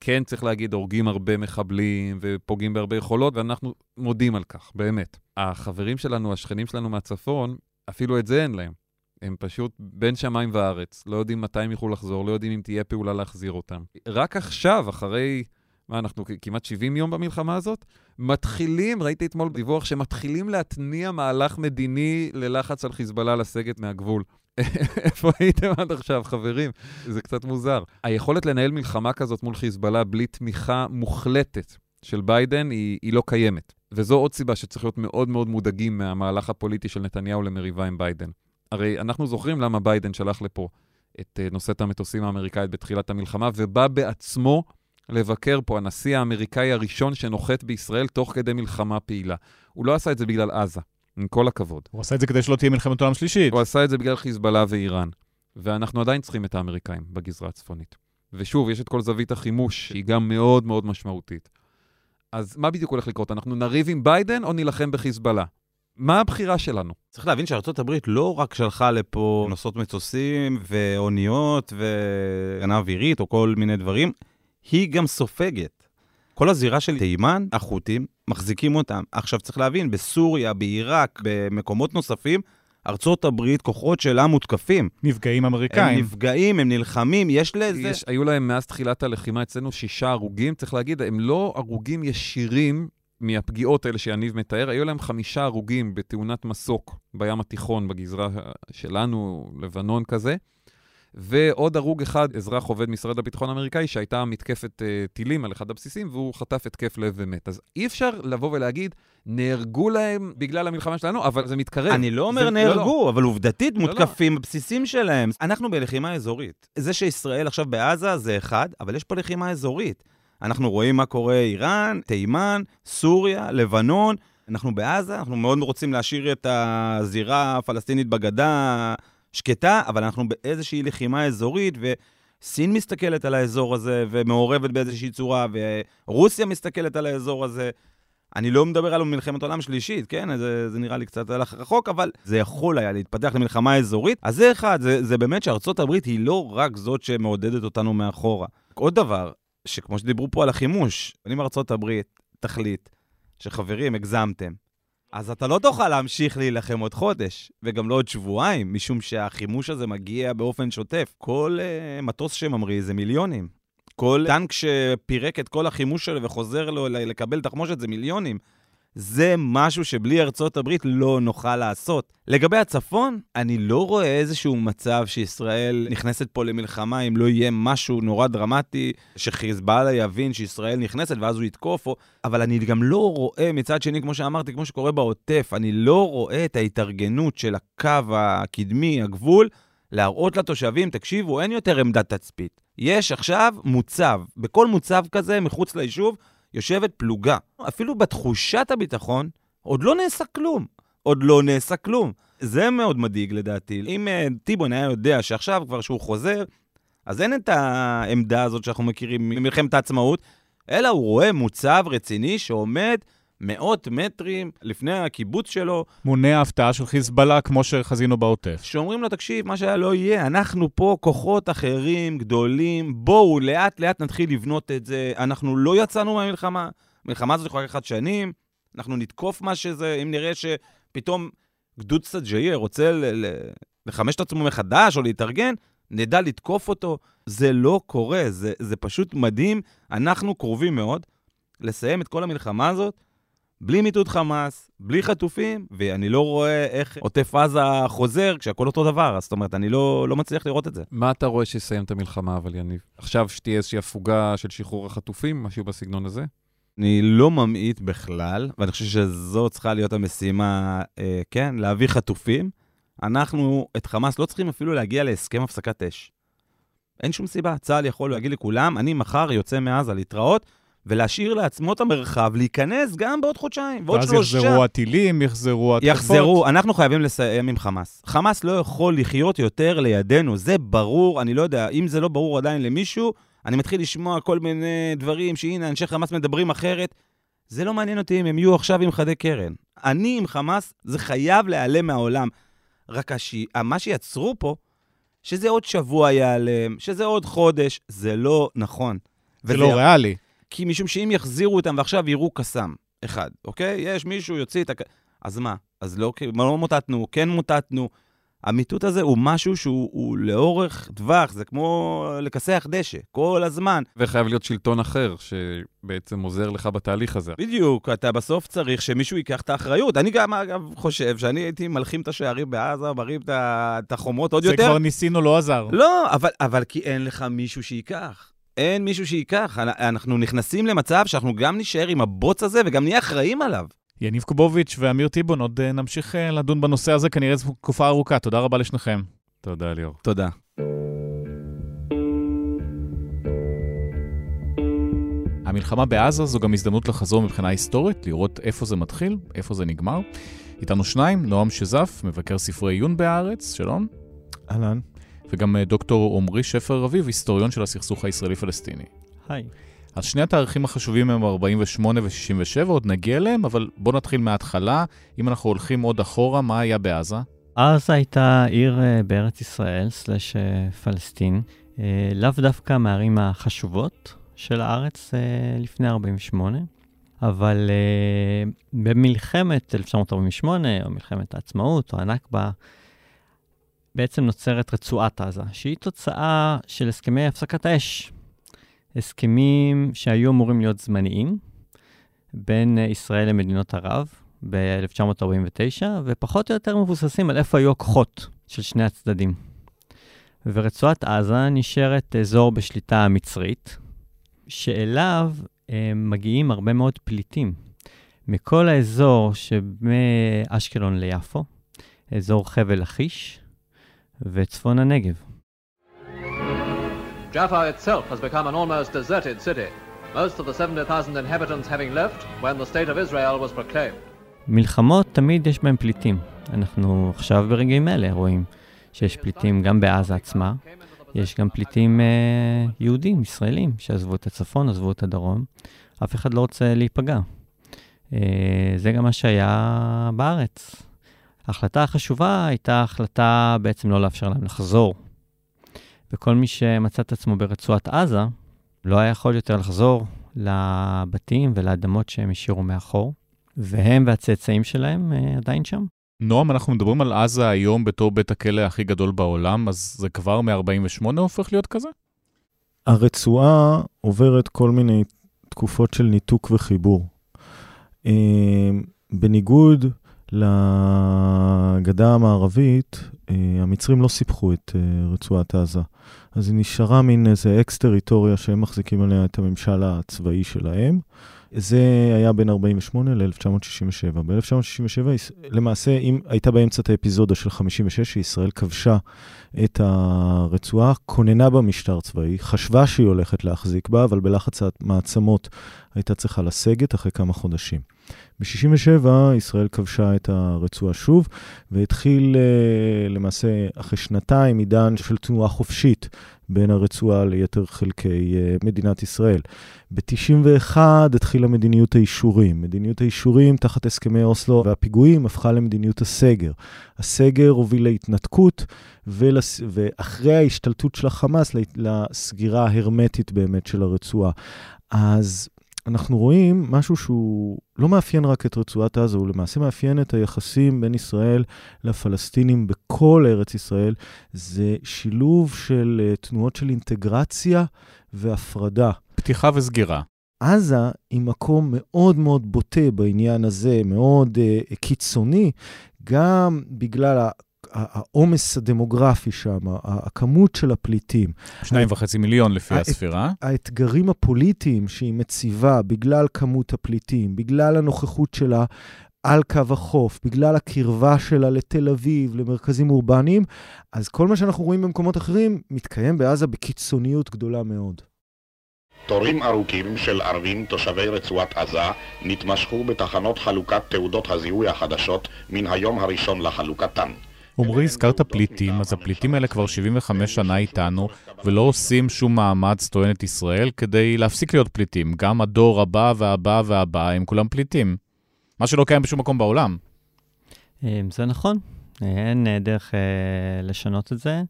כן צריך להגיד, הורגים הרבה מחבלים ופוגעים בהרבה יכולות, ואנחנו מודים על כך, באמת. החברים שלנו, השכנים שלנו מהצפון, אפילו את זה אין להם. הם פשוט בין שמיים וארץ, לא יודעים מתי הם יוכלו לחזור, לא יודעים אם תהיה פעולה להחזיר אותם. רק עכשיו, אחרי, מה, אנחנו כמעט 70 יום במלחמה הזאת, מתחילים, ראיתי אתמול דיווח, שמתחילים להתניע מהלך מדיני ללחץ על חיזבאללה לסגת מהגבול. איפה הייתם עד עכשיו, חברים? זה קצת מוזר. היכולת לנהל מלחמה כזאת מול חיזבאללה בלי תמיכה מוחלטת של ביידן היא, היא לא קיימת. וזו עוד סיבה שצריך להיות מאוד מאוד מודאגים מהמהלך הפוליטי של נתניהו למריבה עם ביידן. הרי אנחנו זוכרים למה ביידן שלח לפה את uh, נושאת המטוסים האמריקאית בתחילת המלחמה, ובא בעצמו לבקר פה, הנשיא האמריקאי הראשון שנוחת בישראל תוך כדי מלחמה פעילה. הוא לא עשה את זה בגלל עזה, עם כל הכבוד. הוא עשה את זה כדי שלא תהיה מלחמת עולם שלישית. הוא עשה את זה בגלל חיזבאללה ואיראן. ואנחנו עדיין צריכים את האמריקאים בגזרה הצפונית. ושוב, יש את כל זווית החימוש, שהיא גם מאוד מאוד משמעותית. אז מה בדיוק הולך לקרות? אנחנו נריב עם ביידן או נילחם בחיזבאללה? מה הבחירה שלנו? צריך להבין שארצות הברית לא רק שלחה לפה נוסעות מטוסים ואוניות והגנה אווירית או כל מיני דברים, היא גם סופגת. כל הזירה של תימן, החות'ים, מחזיקים אותם. עכשיו צריך להבין, בסוריה, בעיראק, במקומות נוספים, ארצות הברית, כוחות שלה מותקפים. נפגעים הם אמריקאים. נפגעים, הם נלחמים, יש לזה... יש, היו להם מאז תחילת הלחימה אצלנו שישה הרוגים, צריך להגיד, הם לא הרוגים ישירים מהפגיעות האלה שיניב מתאר, היו להם חמישה הרוגים בתאונת מסוק בים התיכון, בגזרה שלנו, לבנון כזה. ועוד הרוג אחד, אזרח עובד משרד הביטחון האמריקאי, שהייתה מתקפת uh, טילים על אחד הבסיסים, והוא חטף התקף לב ומת. אז אי אפשר לבוא ולהגיד, נהרגו להם בגלל המלחמה שלנו, אבל זה מתקרב. אני לא אומר זה, נהרגו, לא, לא. אבל עובדתית לא, לא. מותקפים בבסיסים שלהם. אנחנו בלחימה אזורית. זה שישראל עכשיו בעזה זה אחד, אבל יש פה לחימה אזורית. אנחנו רואים מה קורה איראן, תימן, סוריה, לבנון. אנחנו בעזה, אנחנו מאוד רוצים להשאיר את הזירה הפלסטינית בגדה שקטה, אבל אנחנו באיזושהי לחימה אזורית, וסין מסתכלת על האזור הזה ומעורבת באיזושהי צורה, ורוסיה מסתכלת על האזור הזה. אני לא מדבר על מלחמת עולם שלישית, כן? זה, זה נראה לי קצת הלך רחוק, אבל זה יכול היה להתפתח למלחמה אזורית. אז זה אחד, זה, זה באמת שארצות הברית היא לא רק זאת שמעודדת אותנו מאחורה. עוד דבר, שכמו שדיברו פה על החימוש, אם ארצות הברית תחליט שחברים, הגזמתם, אז אתה לא תוכל להמשיך להילחם עוד חודש, וגם לא עוד שבועיים, משום שהחימוש הזה מגיע באופן שוטף. כל uh, מטוס שממריא זה מיליונים. כל טנק שפירק את כל החימוש שלו וחוזר לו לקבל תחמושת זה מיליונים. זה משהו שבלי ארצות הברית לא נוכל לעשות. לגבי הצפון, אני לא רואה איזשהו מצב שישראל נכנסת פה למלחמה אם לא יהיה משהו נורא דרמטי, שחיזבאללה יבין שישראל נכנסת ואז הוא יתקוף, או... אבל אני גם לא רואה מצד שני, כמו שאמרתי, כמו שקורה בעוטף, אני לא רואה את ההתארגנות של הקו הקדמי, הגבול, להראות לתושבים, תקשיבו, אין יותר עמדת תצפית. יש עכשיו מוצב. בכל מוצב כזה, מחוץ ליישוב, יושבת פלוגה. אפילו בתחושת הביטחון, עוד לא נעשה כלום. עוד לא נעשה כלום. זה מאוד מדאיג לדעתי. אם uh, טיבון היה יודע שעכשיו כבר שהוא חוזר, אז אין את העמדה הזאת שאנחנו מכירים ממלחמת העצמאות, אלא הוא רואה מוצב רציני שעומד מאות מטרים לפני הקיבוץ שלו. מונע הפתעה של חיזבאללה כמו שחזינו בעוטף. שאומרים לו, תקשיב, מה שהיה לא יהיה, אנחנו פה כוחות אחרים, גדולים, בואו לאט לאט נתחיל לבנות את זה. אנחנו לא יצאנו מהמלחמה, המלחמה הזאת יכולה לקחת שנים, אנחנו נתקוף מה שזה, אם נראה שפתאום גדוד סג'איה רוצה ל- ל- לחמש את עצמו מחדש או להתארגן, נדע לתקוף אותו. זה לא קורה, זה, זה פשוט מדהים. אנחנו קרובים מאוד לסיים את כל המלחמה הזאת בלי מיטוט חמאס, בלי חטופים, ואני לא רואה איך עוטף עזה חוזר כשהכול אותו דבר, זאת אומרת, אני לא, לא מצליח לראות את זה. מה אתה רואה שיסיים את המלחמה, אבל יניב? עכשיו שתהיה איזושהי הפוגה של שחרור החטופים, משהו בסגנון הזה? אני לא ממעיט בכלל, ואני חושב שזו צריכה להיות המשימה, אה, כן, להביא חטופים. אנחנו, את חמאס, לא צריכים אפילו להגיע להסכם הפסקת אש. אין שום סיבה, צה"ל יכול להגיד לכולם, אני מחר יוצא מעזה להתראות, ולהשאיר לעצמו את המרחב להיכנס גם בעוד חודשיים, ועוד ואז שלושה. יחזרו הטילים, יחזרו התקפות. יחזרו, אנחנו חייבים לסיים עם חמאס. חמאס לא יכול לחיות יותר לידינו, זה ברור, אני לא יודע, אם זה לא ברור עדיין למישהו, אני מתחיל לשמוע כל מיני דברים שהנה, אנשי חמאס מדברים אחרת. זה לא מעניין אותי אם הם יהיו עכשיו עם חדי קרן. אני עם חמאס, זה חייב להיעלם מהעולם. רק השי... מה שיצרו פה, שזה עוד שבוע ייעלם, שזה עוד חודש, זה לא נכון. זה לא ריאלי. כי משום שאם יחזירו אותם ועכשיו יראו קסאם, אחד, אוקיי? יש מישהו, יוציא את הק... אז מה? אז לא, לא מוטטנו, כן מוטטנו. המיטוט הזה הוא משהו שהוא הוא לאורך טווח, זה כמו לכסח דשא, כל הזמן. וחייב להיות שלטון אחר, שבעצם עוזר לך בתהליך הזה. בדיוק, אתה בסוף צריך שמישהו ייקח את האחריות. אני גם, אגב, חושב שאני הייתי מלחים את השערים בעזה, מרים את החומות עוד זה יותר. כבר ניסינו, לא עזר. לא, אבל, אבל כי אין לך מישהו שייקח. אין מישהו שייקח. אנחנו נכנסים למצב שאנחנו גם נישאר עם הבוץ הזה וגם נהיה אחראים עליו. יניב קובוביץ' ואמיר טיבון, עוד אה, נמשיך אה, לדון בנושא הזה כנראה זו תקופה ארוכה. תודה רבה לשניכם. תודה, ליאור. תודה. המלחמה בעזה זו גם הזדמנות לחזור מבחינה היסטורית, לראות איפה זה מתחיל, איפה זה נגמר. איתנו שניים, נועם שזף, מבקר ספרי עיון בהארץ, שלום. אהלן. וגם אה, דוקטור עמרי שפר רביב, היסטוריון של הסכסוך הישראלי-פלסטיני. היי. אז שני התאריכים החשובים הם 48 ו-67, עוד נגיע אליהם, אבל בואו נתחיל מההתחלה. אם אנחנו הולכים עוד אחורה, מה היה בעזה? עזה הייתה עיר אה, בארץ ישראל, סלש אה, פלסטין, לאו דווקא מהערים החשובות של הארץ לפני 48', אבל במלחמת 1948, או מלחמת העצמאות, או הנכבה, בעצם נוצרת רצועת עזה, שהיא תוצאה של הסכמי הפסקת האש. הסכמים שהיו אמורים להיות זמניים בין ישראל למדינות ערב ב-1949, ופחות או יותר מבוססים על איפה היו הכוחות של שני הצדדים. ורצועת עזה נשארת אזור בשליטה מצרית, שאליו אה, מגיעים הרבה מאוד פליטים. מכל האזור שמאשקלון ליפו, אזור חבל לכיש, וצפון הנגב. Jaffa itself has become an almost deserted city, most of the 70,000 inhabitants having left when the state of Israel was proclaimed. מלחמות תמיד יש בהן פליטים. אנחנו עכשיו ברגעים אלה רואים שיש פליטים גם בעזה עצמה, יש גם פליטים אה, יהודים, ישראלים, שעזבו את הצפון, עזבו את הדרום. אף אחד לא רוצה להיפגע. אה, זה גם מה שהיה בארץ. ההחלטה החשובה הייתה החלטה בעצם לא לאפשר להם לחזור. וכל מי שמצא את עצמו ברצועת עזה, לא היה יכול יותר לחזור לבתים ולאדמות שהם השאירו מאחור, והם והצאצאים שלהם אה, עדיין שם. נועם, אנחנו מדברים על עזה היום בתור בית הכלא הכי גדול בעולם, אז זה כבר מ-48 הופך להיות כזה? הרצועה עוברת כל מיני תקופות של ניתוק וחיבור. אה, בניגוד לגדה המערבית, אה, המצרים לא סיפחו את אה, רצועת עזה. אז היא נשארה מין איזה אקס-טריטוריה שהם מחזיקים עליה את הממשל הצבאי שלהם. זה היה בין 48 ל-1967. ב-1967, למעשה, אם הייתה באמצע את האפיזודה של 56, שישראל כבשה את הרצועה, כוננה במשטר צבאי, חשבה שהיא הולכת להחזיק בה, אבל בלחץ המעצמות הייתה צריכה לסגת אחרי כמה חודשים. ב-67' ישראל כבשה את הרצועה שוב, והתחיל uh, למעשה אחרי שנתיים עידן של תנועה חופשית בין הרצועה ליתר חלקי uh, מדינת ישראל. ב-91' התחילה מדיניות האישורים. מדיניות האישורים תחת הסכמי אוסלו והפיגועים הפכה למדיניות הסגר. הסגר הוביל להתנתקות, ולס... ואחרי ההשתלטות של החמאס לסגירה ההרמטית באמת של הרצועה. אז אנחנו רואים משהו שהוא לא מאפיין רק את רצועת עזה, הוא למעשה מאפיין את היחסים בין ישראל לפלסטינים בכל ארץ ישראל. זה שילוב של uh, תנועות של אינטגרציה והפרדה. פתיחה וסגירה. עזה היא מקום מאוד מאוד בוטה בעניין הזה, מאוד uh, קיצוני, גם בגלל העומס הדמוגרפי שם, הכמות של הפליטים. שניים וחצי מיליון לפי האת, הספירה. האתגרים הפוליטיים שהיא מציבה בגלל כמות הפליטים, בגלל הנוכחות שלה על קו החוף, בגלל הקרבה שלה לתל אביב, למרכזים אורבניים, אז כל מה שאנחנו רואים במקומות אחרים מתקיים בעזה בקיצוניות גדולה מאוד. תורים ארוכים של ערבים תושבי רצועת עזה נתמשכו בתחנות חלוקת תעודות הזיהוי החדשות מן היום הראשון לחלוקתן. עמרי, הזכרת פליטים, אז הפליטים האלה כבר 75 שנה איתנו, ולא עושים שום מאמץ, טוענת ישראל, כדי להפסיק להיות פליטים. גם הדור הבא והבא והבא הם כולם פליטים. מה שלא קיים בשום מקום בעולם. אה, זה נכון, אין אה, דרך אה, לשנות את זה.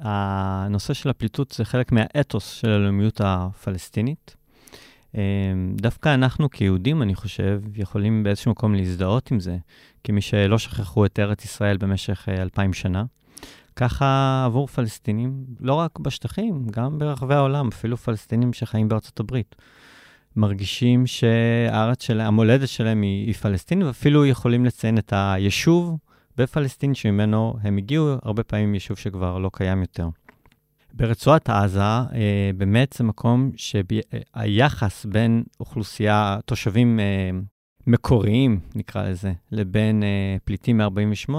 הנושא של הפליטות זה חלק מהאתוס של הלאומיות הפלסטינית. דווקא אנחנו כיהודים, אני חושב, יכולים באיזשהו מקום להזדהות עם זה. כמי שלא שכחו את ארץ ישראל במשך אה, אלפיים שנה. ככה עבור פלסטינים, לא רק בשטחים, גם ברחבי העולם, אפילו פלסטינים שחיים בארצות הברית, מרגישים שהארץ שלהם, המולדת שלהם היא, היא פלסטין, ואפילו יכולים לציין את היישוב בפלסטין שממנו הם הגיעו, הרבה פעמים יישוב שכבר לא קיים יותר. ברצועת עזה, אה, באמת זה מקום שהיחס בין אוכלוסייה, תושבים אה, מקוריים, נקרא לזה, לבין אה, פליטים מ-48,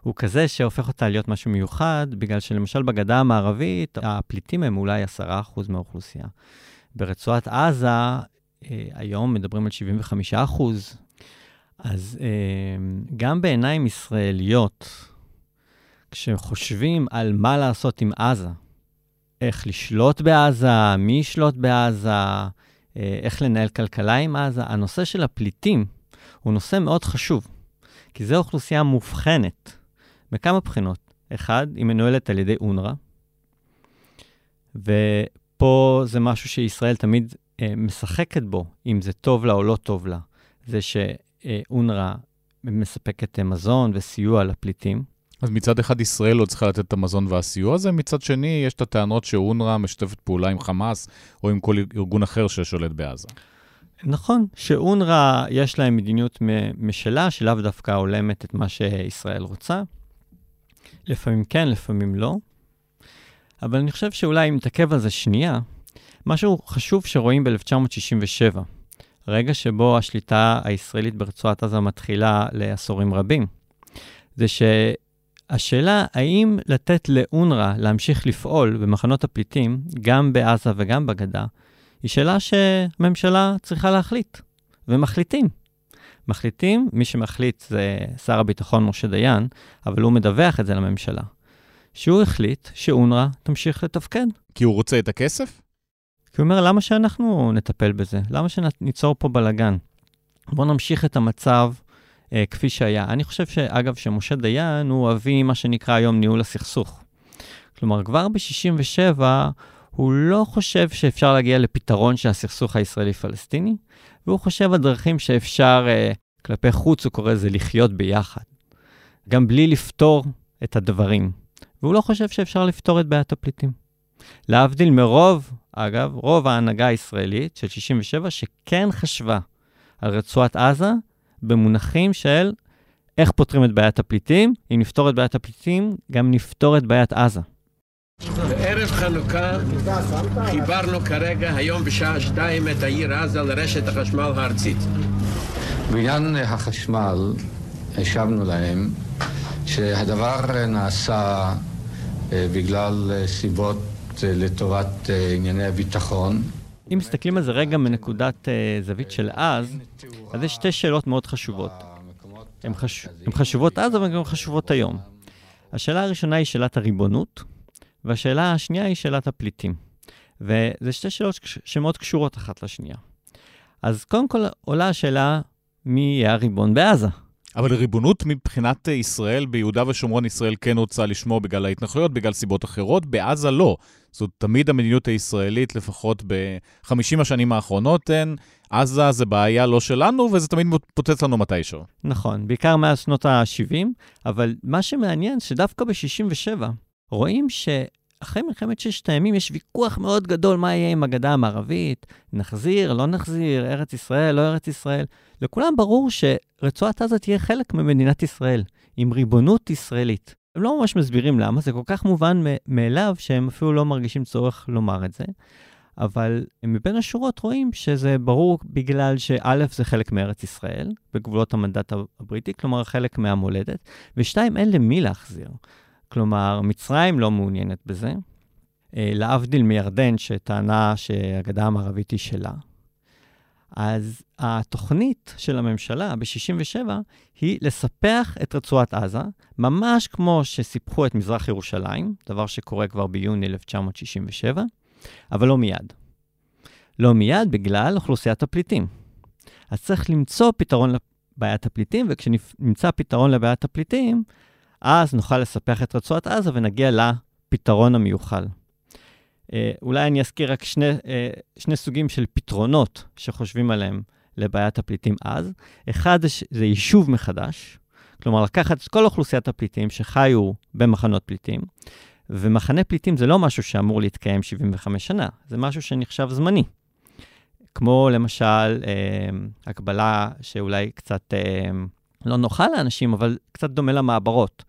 הוא כזה שהופך אותה להיות משהו מיוחד, בגלל שלמשל בגדה המערבית, הפליטים הם אולי 10% מהאוכלוסייה. ברצועת עזה, אה, היום מדברים על 75%. אז אה, גם בעיניים ישראליות, כשחושבים על מה לעשות עם עזה, איך לשלוט בעזה, מי ישלוט בעזה, איך לנהל כלכלה עם עזה, הנושא של הפליטים הוא נושא מאוד חשוב, כי זו אוכלוסייה מובחנת מכמה בחינות. אחד, היא מנוהלת על ידי אונר"א, ופה זה משהו שישראל תמיד אה, משחקת בו, אם זה טוב לה או לא טוב לה. זה שאונר"א מספקת מזון וסיוע לפליטים. אז מצד אחד ישראל לא צריכה לתת את המזון והסיוע הזה, מצד שני יש את הטענות שאונר"א משתפת פעולה עם חמאס או עם כל ארגון אחר ששולט בעזה. נכון, שאונר"א יש להם מדיניות משלה, שלאו דווקא הולמת את מה שישראל רוצה. לפעמים כן, לפעמים לא. אבל אני חושב שאולי אם נתעכב על זה שנייה, משהו חשוב שרואים ב-1967, רגע שבו השליטה הישראלית ברצועת עזה מתחילה לעשורים רבים, זה שהשאלה האם לתת לאונר"א להמשיך לפעול במחנות הפליטים, גם בעזה וגם בגדה, היא שאלה שהממשלה צריכה להחליט, ומחליטים. מחליטים, מי שמחליט זה שר הביטחון משה דיין, אבל הוא מדווח את זה לממשלה. שהוא החליט שאונר"א תמשיך לתפקד. כי הוא רוצה את הכסף? כי הוא אומר, למה שאנחנו נטפל בזה? למה שניצור פה בלאגן? בואו נמשיך את המצב אה, כפי שהיה. אני חושב, שאגב, שמשה דיין הוא אבי מה שנקרא היום ניהול הסכסוך. כלומר, כבר ב-67' הוא לא חושב שאפשר להגיע לפתרון של הסכסוך הישראלי-פלסטיני, והוא חושב על דרכים שאפשר, אה, כלפי חוץ, הוא קורא לזה לחיות ביחד. גם בלי לפתור את הדברים. והוא לא חושב שאפשר לפתור את בעיית הפליטים. להבדיל מרוב, אגב, רוב ההנהגה הישראלית של 67, שכן חשבה על רצועת עזה במונחים של איך פותרים את בעיית הפליטים. אם נפתור את בעיית הפליטים, גם נפתור את בעיית עזה. בערב חנוכה חיברנו כרגע, היום בשעה שתיים, את העיר עזה לרשת החשמל הארצית. בעניין החשמל השבנו להם שהדבר נעשה אה, בגלל אה, סיבות אה, לטובת ענייני הביטחון. אם מסתכלים על זה רגע מנקודת זווית של אז, אז יש שתי שאלות מאוד חשובות. הן חש... חשובות אז, אבל גם חשובות היום. השאלה הראשונה היא שאלת הריבונות, והשאלה השנייה היא שאלת הפליטים. וזה שתי שאלות שמאוד קשורות אחת לשנייה. אז קודם כל עולה השאלה, מי יהיה הריבון בעזה? אבל ריבונות מבחינת ישראל ביהודה ושומרון, ישראל כן רוצה לשמור בגלל ההתנחלויות, בגלל סיבות אחרות, בעזה לא. זאת תמיד המדיניות הישראלית, לפחות ב-50 השנים האחרונות, הן, עזה זה בעיה לא שלנו, וזה תמיד פוצץ לנו מתישהו. נכון, בעיקר מאז שנות ה-70, אבל מה שמעניין, שדווקא ב-67, רואים ש... אחרי מלחמת ששת הימים יש ויכוח מאוד גדול מה יהיה עם הגדה המערבית, נחזיר, לא נחזיר, ארץ ישראל, לא ארץ ישראל. לכולם ברור שרצועת עזה תהיה חלק ממדינת ישראל, עם ריבונות ישראלית. הם לא ממש מסבירים למה, זה כל כך מובן מאליו שהם אפילו לא מרגישים צורך לומר את זה. אבל מבין השורות רואים שזה ברור בגלל שא', זה חלק מארץ ישראל, בגבולות המנדט הבריטי, כלומר חלק מהמולדת, ושתיים, אין למי להחזיר. כלומר, מצרים לא מעוניינת בזה, אה, להבדיל מירדן, שטענה שהגדה המערבית היא שלה. אז התוכנית של הממשלה ב-67' היא לספח את רצועת עזה, ממש כמו שסיפחו את מזרח ירושלים, דבר שקורה כבר ביוני 1967, אבל לא מיד. לא מיד בגלל אוכלוסיית הפליטים. אז צריך למצוא פתרון לבעיית הפליטים, וכשנמצא פתרון לבעיית הפליטים, אז נוכל לספח את רצועת עזה ונגיע לפתרון המיוחל. אה, אולי אני אזכיר רק שני, אה, שני סוגים של פתרונות שחושבים עליהם לבעיית הפליטים אז. אחד זה, יישוב מחדש, כלומר לקחת את כל אוכלוסיית הפליטים שחיו במחנות פליטים, ומחנה פליטים זה לא משהו שאמור להתקיים 75 שנה, זה משהו שנחשב זמני. כמו למשל אה, הקבלה שאולי קצת אה, לא נוחה לאנשים, אבל קצת דומה למעברות.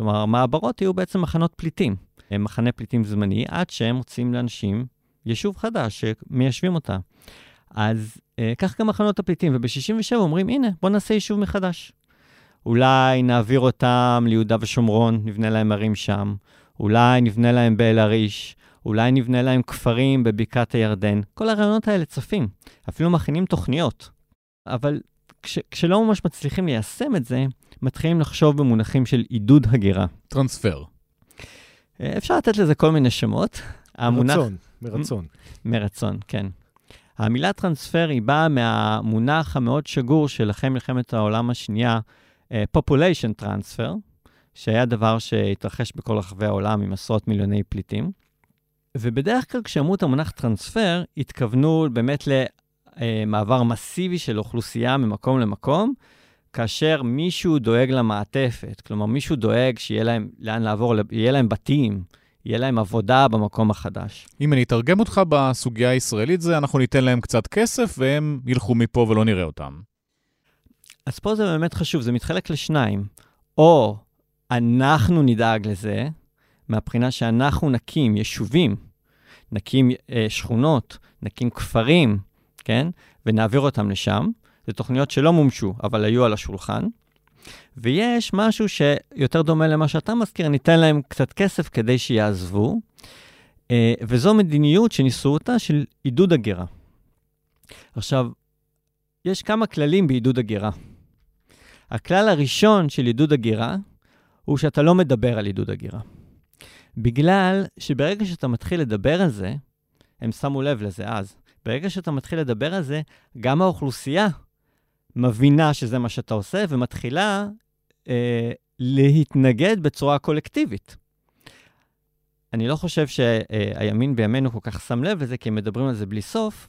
כלומר, המעברות יהיו בעצם מחנות פליטים. הם מחנה פליטים זמני, עד שהם מוצאים לאנשים יישוב חדש שמיישבים אותה. אז אה, כך גם מחנות הפליטים, וב-67 אומרים, הנה, בואו נעשה יישוב מחדש. אולי נעביר אותם ליהודה ושומרון, נבנה להם ערים שם. אולי נבנה להם באל-עריש. אולי נבנה להם כפרים בבקעת הירדן. כל הרעיונות האלה צפים. אפילו מכינים תוכניות. אבל כש, כשלא ממש מצליחים ליישם את זה, מתחילים לחשוב במונחים של עידוד הגירה. טרנספר. אה, אפשר לתת לזה כל מיני שמות. המונח... מרצון, מרצון. מרצון, כן. המילה טרנספר היא באה מהמונח המאוד שגור של אחרי מלחמת העולם השנייה, uh, population transfer, שהיה דבר שהתרחש בכל רחבי העולם עם עשרות מיליוני פליטים. ובדרך כלל כשאמרו את המונח טרנספר, התכוונו באמת למעבר מסיבי של אוכלוסייה ממקום למקום, כאשר מישהו דואג למעטפת, כלומר מישהו דואג שיהיה להם לאן לעבור, יהיה להם בתים, יהיה להם עבודה במקום החדש. אם אני אתרגם אותך בסוגיה הישראלית זה, אנחנו ניתן להם קצת כסף והם ילכו מפה ולא נראה אותם. אז פה זה באמת חשוב, זה מתחלק לשניים. או אנחנו נדאג לזה, מהבחינה שאנחנו נקים יישובים, נקים אה, שכונות, נקים כפרים, כן? ונעביר אותם לשם. זה תוכניות שלא מומשו, אבל היו על השולחן. ויש משהו שיותר דומה למה שאתה מזכיר, ניתן להם קצת כסף כדי שיעזבו, אה, וזו מדיניות שניסו אותה של עידוד הגירה. עכשיו, יש כמה כללים בעידוד הגירה. הכלל הראשון של עידוד הגירה הוא שאתה לא מדבר על עידוד הגירה. בגלל שברגע שאתה מתחיל לדבר על זה, הם שמו לב לזה אז, ברגע שאתה מתחיל לדבר על זה, גם האוכלוסייה מבינה שזה מה שאתה עושה ומתחילה אה, להתנגד בצורה קולקטיבית. אני לא חושב שהימין בימינו כל כך שם לב לזה, כי הם מדברים על זה בלי סוף,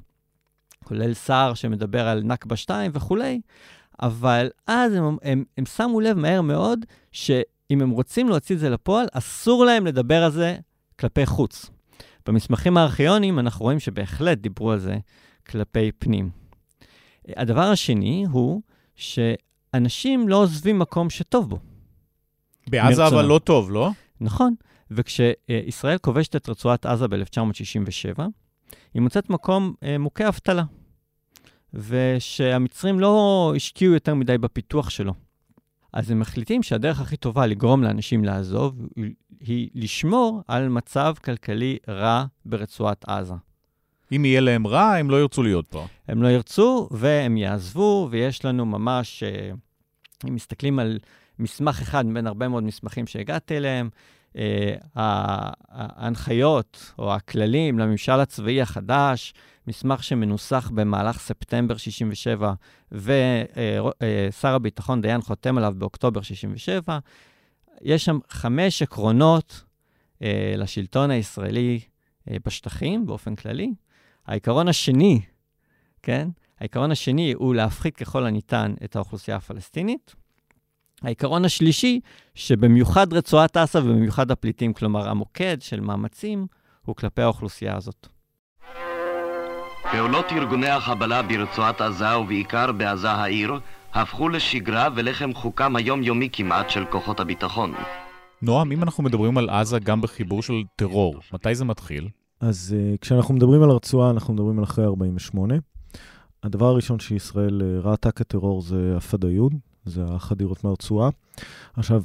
כולל סער שמדבר על נכבה 2 וכולי, אבל אז הם, הם, הם שמו לב מהר מאוד שאם הם רוצים להוציא את זה לפועל, אסור להם לדבר על זה כלפי חוץ. במסמכים הארכיוניים אנחנו רואים שבהחלט דיברו על זה כלפי פנים. הדבר השני הוא שאנשים לא עוזבים מקום שטוב בו. בעזה אבל לא טוב, לא? נכון. וכשישראל כובשת את רצועת עזה ב-1967, היא מוצאת מקום אה, מוכה אבטלה, ושהמצרים לא השקיעו יותר מדי בפיתוח שלו. אז הם מחליטים שהדרך הכי טובה לגרום לאנשים לעזוב היא לשמור על מצב כלכלי רע ברצועת עזה. אם יהיה להם רע, הם לא ירצו להיות פה. הם לא ירצו והם יעזבו, ויש לנו ממש, אה, אם מסתכלים על מסמך אחד מבין הרבה מאוד מסמכים שהגעתי אליהם, אה, ההנחיות או הכללים לממשל הצבאי החדש, מסמך שמנוסח במהלך ספטמבר 67, ושר אה, הביטחון דיין חותם עליו באוקטובר 67, יש שם חמש עקרונות לשלטון הישראלי בשטחים באופן כללי, העיקרון השני, כן? העיקרון השני הוא להפחית ככל הניתן את האוכלוסייה הפלסטינית. העיקרון השלישי, שבמיוחד רצועת עזה ובמיוחד הפליטים, כלומר המוקד של מאמצים, הוא כלפי האוכלוסייה הזאת. פעולות ארגוני החבלה ברצועת עזה ובעיקר בעזה העיר הפכו לשגרה ולחם חוקם היומיומי כמעט של כוחות הביטחון. נועם, אם אנחנו מדברים על עזה גם בחיבור של טרור, מתי זה מתחיל? אז uh, כשאנחנו מדברים על הרצועה, אנחנו מדברים על אחרי 48. הדבר הראשון שישראל uh, ראתה כטרור זה הפדאיון, זה החדירות מהרצועה. עכשיו,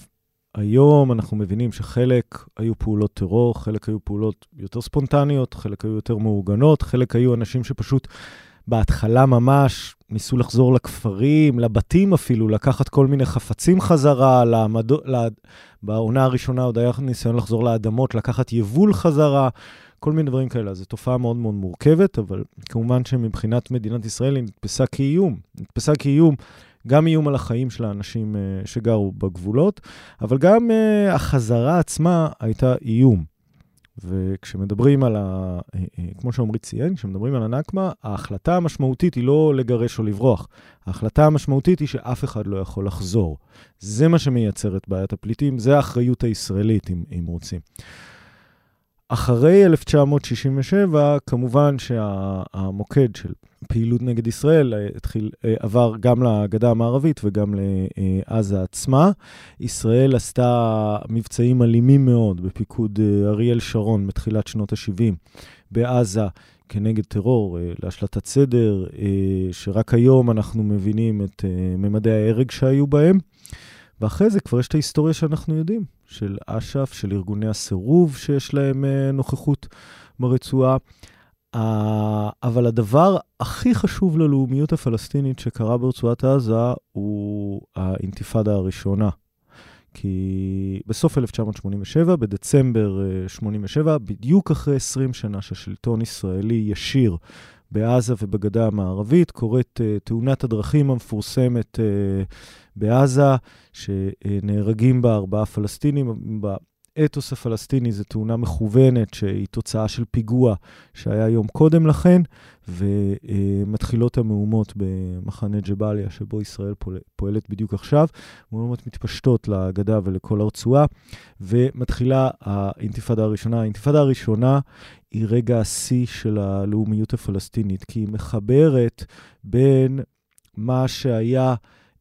היום אנחנו מבינים שחלק היו פעולות טרור, חלק היו פעולות יותר ספונטניות, חלק היו יותר מאורגנות, חלק היו אנשים שפשוט בהתחלה ממש ניסו לחזור לכפרים, לבתים אפילו, לקחת כל מיני חפצים חזרה, לעמד... לה... בעונה הראשונה עוד היה ניסיון לחזור לאדמות, לקחת יבול חזרה. כל מיני דברים כאלה. זו תופעה מאוד מאוד מורכבת, אבל כמובן שמבחינת מדינת ישראל היא נתפסה כאיום. נתפסה כאיום, גם איום על החיים של האנשים uh, שגרו בגבולות, אבל גם uh, החזרה עצמה הייתה איום. וכשמדברים על ה... אה, כמו שעמרי ציין, כשמדברים על הנכבה, ההחלטה המשמעותית היא לא לגרש או לברוח. ההחלטה המשמעותית היא שאף אחד לא יכול לחזור. זה מה שמייצר את בעיית הפליטים, זה האחריות הישראלית, אם, אם רוצים. אחרי 1967, כמובן שהמוקד של פעילות נגד ישראל אה, התחיל, אה, עבר גם לגדה המערבית וגם לעזה עצמה. ישראל עשתה מבצעים אלימים מאוד בפיקוד אה, אריאל שרון בתחילת שנות ה-70 בעזה כנגד טרור, להשלטת סדר, שרק היום אנחנו מבינים את ממדי ההרג שהיו בהם. ואחרי זה כבר יש את ההיסטוריה שאנחנו יודעים, של אש"ף, של ארגוני הסירוב שיש להם אה, נוכחות ברצועה. אבל הדבר הכי חשוב ללאומיות הפלסטינית שקרה ברצועת עזה הוא האינתיפאדה הראשונה. כי בסוף 1987, בדצמבר 87, בדיוק אחרי 20 שנה ששלטון ישראלי ישיר בעזה ובגדה המערבית, קורית uh, תאונת הדרכים המפורסמת uh, בעזה, שנהרגים בה ארבעה פלסטינים. האתוס הפלסטיני זה תאונה מכוונת שהיא תוצאה של פיגוע שהיה יום קודם לכן, ומתחילות המהומות במחנה ג'באליה, שבו ישראל פועלת בדיוק עכשיו. מהומות מתפשטות לגדה ולכל הרצועה, ומתחילה האינתיפאדה הראשונה. האינתיפאדה הראשונה היא רגע השיא של הלאומיות הפלסטינית, כי היא מחברת בין מה שהיה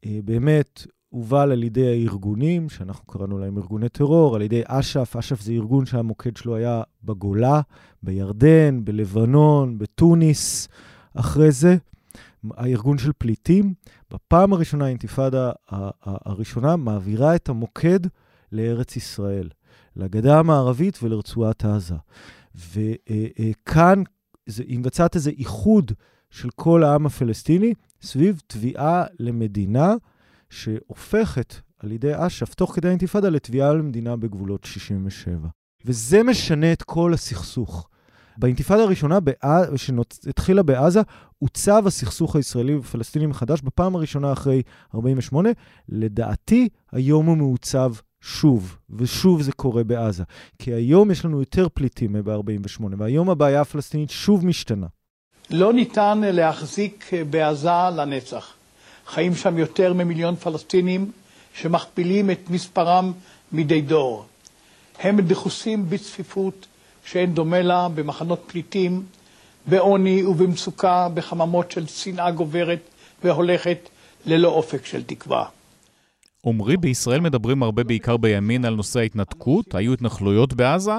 באמת הובל על ידי הארגונים, שאנחנו קראנו להם ארגוני טרור, על ידי אש"ף. אש"ף זה ארגון שהמוקד שלו היה בגולה, בירדן, בלבנון, בתוניס. אחרי זה, הארגון של פליטים, בפעם הראשונה, האינתיפאדה הראשונה, מעבירה את המוקד לארץ ישראל, לגדה המערבית ולרצועת עזה. וכאן היא מבצעת איזה איחוד של כל העם הפלסטיני סביב תביעה למדינה שהופכת על ידי אש"ף, תוך כדי האינתיפאדה, לתביעה למדינה בגבולות 67. וזה משנה את כל הסכסוך. באינתיפאדה הראשונה שהתחילה בעזה, עוצב הסכסוך הישראלי ופלסטיני מחדש בפעם הראשונה אחרי 48. לדעתי, היום הוא מעוצב שוב, ושוב זה קורה בעזה. כי היום יש לנו יותר פליטים מב-48, והיום הבעיה הפלסטינית שוב משתנה. לא ניתן להחזיק בעזה לנצח. חיים שם יותר ממיליון פלסטינים שמכפילים את מספרם מדי דור. הם דחוסים בצפיפות שאין דומה לה במחנות פליטים, בעוני ובמצוקה, בחממות של שנאה גוברת והולכת ללא אופק של תקווה. עמרי, בישראל מדברים הרבה בעיקר בימין על נושא ההתנתקות, היו התנחלויות בעזה,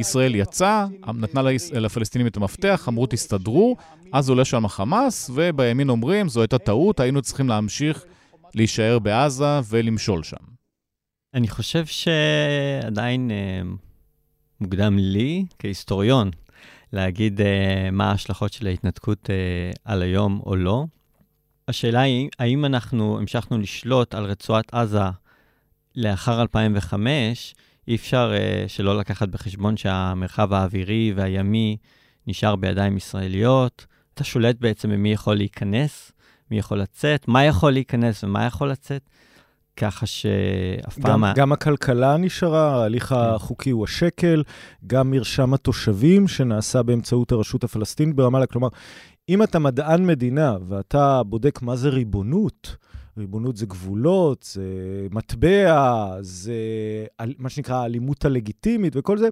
ישראל יצאה, נתנה לפלסטינים את המפתח, אמרו תסתדרו, אז עולה שם החמאס, ובימין אומרים, זו הייתה טעות, היינו צריכים להמשיך להישאר בעזה ולמשול שם. אני חושב שעדיין אה, מוקדם לי, כהיסטוריון, להגיד אה, מה ההשלכות של ההתנתקות אה, על היום או לא. השאלה היא, האם אנחנו המשכנו לשלוט על רצועת עזה לאחר 2005, אי אפשר uh, שלא לקחת בחשבון שהמרחב האווירי והימי נשאר בידיים ישראליות. אתה שולט בעצם במי יכול להיכנס, מי יכול לצאת, מה יכול להיכנס ומה יכול לצאת. ככה שאף פעם... גם, גם הכלכלה נשארה, ההליך כן. החוקי הוא השקל, גם מרשם התושבים שנעשה באמצעות הרשות הפלסטינית ברמאללה. כלומר, אם אתה מדען מדינה ואתה בודק מה זה ריבונות, ריבונות זה גבולות, זה מטבע, זה מה שנקרא האלימות הלגיטימית וכל זה,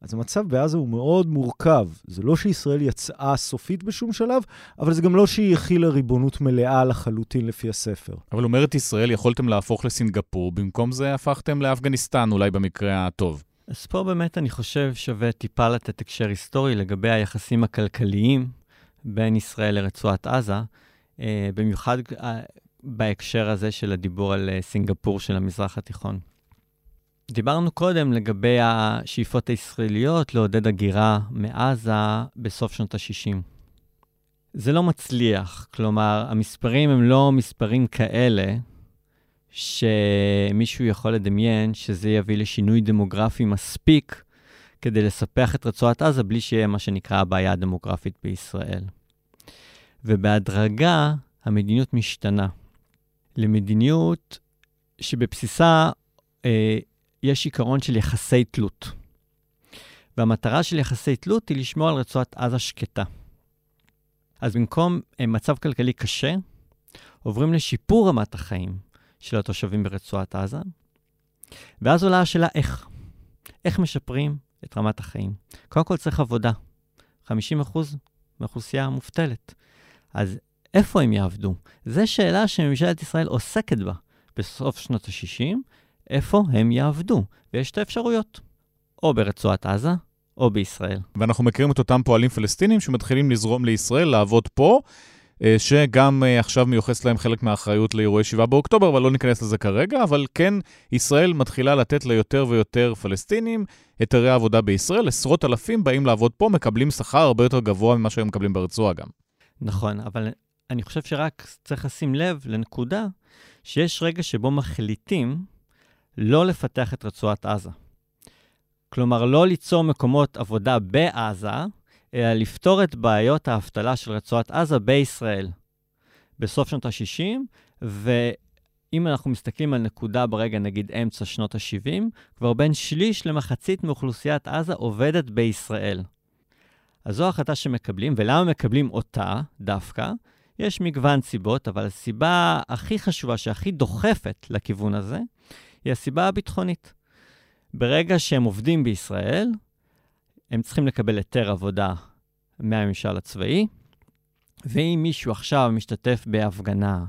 אז המצב בעזה הוא מאוד מורכב. זה לא שישראל יצאה סופית בשום שלב, אבל זה גם לא שהיא הכילה ריבונות מלאה לחלוטין לפי הספר. אבל אומרת ישראל, יכולתם להפוך לסינגפור, במקום זה הפכתם לאפגניסטן, אולי במקרה הטוב. אז פה באמת אני חושב שווה טיפה לתת הקשר היסטורי לגבי היחסים הכלכליים בין ישראל לרצועת עזה, uh, במיוחד uh, בהקשר הזה של הדיבור על uh, סינגפור של המזרח התיכון. דיברנו קודם לגבי השאיפות הישראליות לעודד הגירה מעזה בסוף שנות ה-60. זה לא מצליח, כלומר, המספרים הם לא מספרים כאלה שמישהו יכול לדמיין שזה יביא לשינוי דמוגרפי מספיק כדי לספח את רצועת עזה בלי שיהיה מה שנקרא הבעיה הדמוגרפית בישראל. ובהדרגה המדיניות משתנה למדיניות שבבסיסה אה, יש עיקרון של יחסי תלות. והמטרה של יחסי תלות היא לשמור על רצועת עזה שקטה. אז במקום אה, מצב כלכלי קשה, עוברים לשיפור רמת החיים של התושבים ברצועת עזה, ואז עולה השאלה איך. איך משפרים את רמת החיים? קודם כל צריך עבודה. 50% מהאוכלוסייה מובטלת. אז איפה הם יעבדו? זו שאלה שממשלת ישראל עוסקת בה בסוף שנות ה-60, איפה הם יעבדו. ויש שתי אפשרויות, או ברצועת עזה, או בישראל. ואנחנו מכירים את אותם פועלים פלסטינים שמתחילים לזרום לישראל, לעבוד פה, אה, שגם אה, עכשיו מיוחס להם חלק מהאחריות לאירועי 7 באוקטובר, אבל לא ניכנס לזה כרגע, אבל כן, ישראל מתחילה לתת ליותר ויותר פלסטינים היתרי עבודה בישראל. עשרות אלפים באים לעבוד פה, מקבלים שכר הרבה יותר גבוה ממה שהם מקבלים ברצועה גם. נכון, אבל אני חושב שרק צריך לשים לב לנקודה שיש רגע שבו מחליטים לא לפתח את רצועת עזה. כלומר, לא ליצור מקומות עבודה בעזה, אלא לפתור את בעיות האבטלה של רצועת עזה בישראל. בסוף שנות ה-60, ואם אנחנו מסתכלים על נקודה ברגע, נגיד אמצע שנות ה-70, כבר בין שליש למחצית מאוכלוסיית עזה עובדת בישראל. אז זו החלטה שמקבלים, ולמה מקבלים אותה דווקא? יש מגוון סיבות, אבל הסיבה הכי חשובה, שהכי דוחפת לכיוון הזה, היא הסיבה הביטחונית. ברגע שהם עובדים בישראל, הם צריכים לקבל היתר עבודה מהממשל הצבאי, ואם מישהו עכשיו משתתף בהפגנה,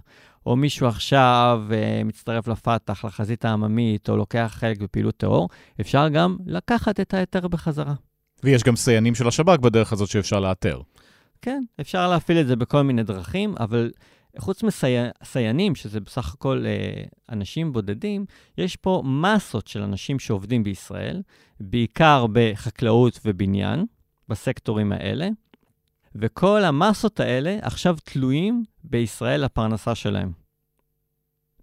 או מישהו עכשיו uh, מצטרף לפתח, לחזית העממית, או לוקח חלק בפעילות טרור, אפשר גם לקחת את ההיתר בחזרה. ויש גם סיינים של השב"כ בדרך הזאת שאפשר לאתר. כן, אפשר להפעיל את זה בכל מיני דרכים, אבל חוץ מסיינים, שזה בסך הכל אה, אנשים בודדים, יש פה מסות של אנשים שעובדים בישראל, בעיקר בחקלאות ובניין, בסקטורים האלה, וכל המסות האלה עכשיו תלויים בישראל לפרנסה שלהם.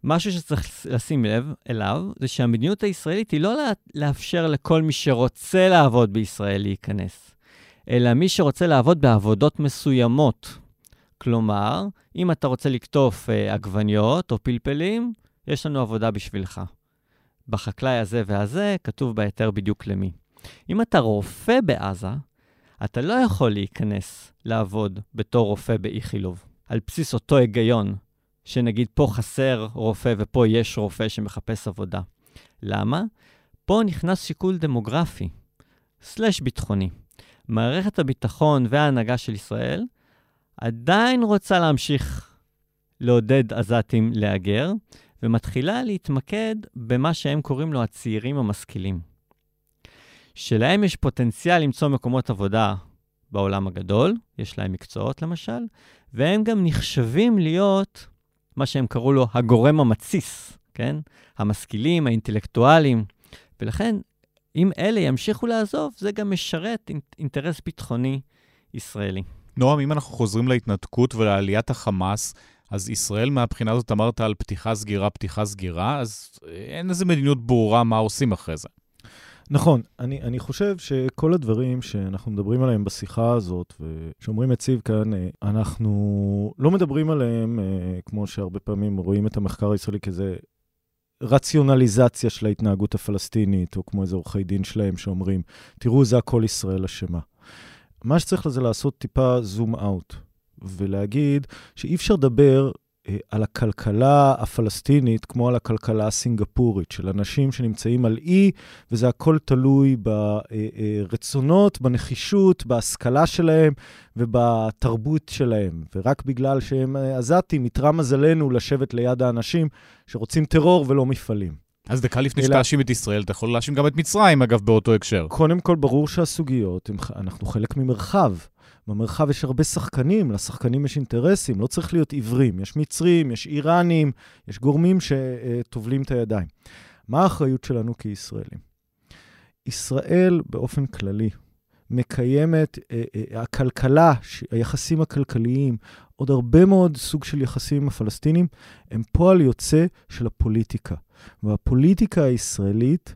משהו שצריך לשים לב אליו, זה שהמדיניות הישראלית היא לא לאפשר לכל מי שרוצה לעבוד בישראל להיכנס, אלא מי שרוצה לעבוד בעבודות מסוימות. כלומר, אם אתה רוצה לקטוף אה, עגבניות או פלפלים, יש לנו עבודה בשבילך. בחקלאי הזה והזה כתוב בהיתר בדיוק למי. אם אתה רופא בעזה, אתה לא יכול להיכנס לעבוד בתור רופא באיכילוב, על בסיס אותו היגיון, שנגיד פה חסר רופא ופה יש רופא שמחפש עבודה. למה? פה נכנס שיקול דמוגרפי, סלש ביטחוני. מערכת הביטחון וההנהגה של ישראל עדיין רוצה להמשיך לעודד עזתים להגר, ומתחילה להתמקד במה שהם קוראים לו הצעירים המשכילים. שלהם יש פוטנציאל למצוא מקומות עבודה בעולם הגדול, יש להם מקצועות למשל, והם גם נחשבים להיות מה שהם קראו לו הגורם המתסיס, כן? המשכילים, האינטלקטואלים. ולכן, אם אלה ימשיכו לעזוב, זה גם משרת אינטרס ביטחוני ישראלי. נועם, אם אנחנו חוזרים להתנתקות ולעליית החמאס, אז ישראל מהבחינה הזאת אמרת על פתיחה סגירה, פתיחה סגירה, אז אין איזה מדיניות ברורה מה עושים אחרי זה. נכון, אני, אני חושב שכל הדברים שאנחנו מדברים עליהם בשיחה הזאת, ושאומרים יציב כאן, אה, אנחנו לא מדברים עליהם, אה, כמו שהרבה פעמים רואים את המחקר הישראלי כזה רציונליזציה של ההתנהגות הפלסטינית, או כמו איזה עורכי דין שלהם שאומרים, תראו, זה הכל ישראל אשמה. מה שצריך לזה לעשות טיפה זום אאוט, ולהגיד שאי אפשר לדבר על הכלכלה הפלסטינית כמו על הכלכלה הסינגפורית, של אנשים שנמצאים על אי, וזה הכל תלוי ברצונות, בנחישות, בהשכלה שלהם ובתרבות שלהם. ורק בגלל שהם אה, עזתים, איתרע מזלנו לשבת ליד האנשים שרוצים טרור ולא מפעלים. אז דקה לפני שאתה להאשים את ישראל, אתה יכול להאשים גם את מצרים, אגב, באותו הקשר. קודם כל, ברור שהסוגיות, אנחנו חלק ממרחב. במרחב יש הרבה שחקנים, לשחקנים יש אינטרסים, לא צריך להיות עיוורים. יש מצרים, יש איראנים, יש גורמים שטובלים את הידיים. מה האחריות שלנו כישראלים? ישראל, באופן כללי, מקיימת, אה, אה, הכלכלה, היחסים הכלכליים, עוד הרבה מאוד סוג של יחסים עם הפלסטינים, הם פועל יוצא של הפוליטיקה. והפוליטיקה הישראלית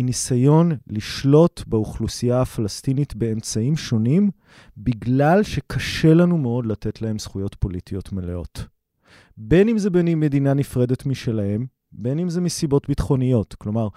היא ניסיון לשלוט באוכלוסייה הפלסטינית באמצעים שונים, בגלל שקשה לנו מאוד לתת להם זכויות פוליטיות מלאות. בין אם זה בין מדינה נפרדת משלהם, בין אם זה מסיבות ביטחוניות. כלומר,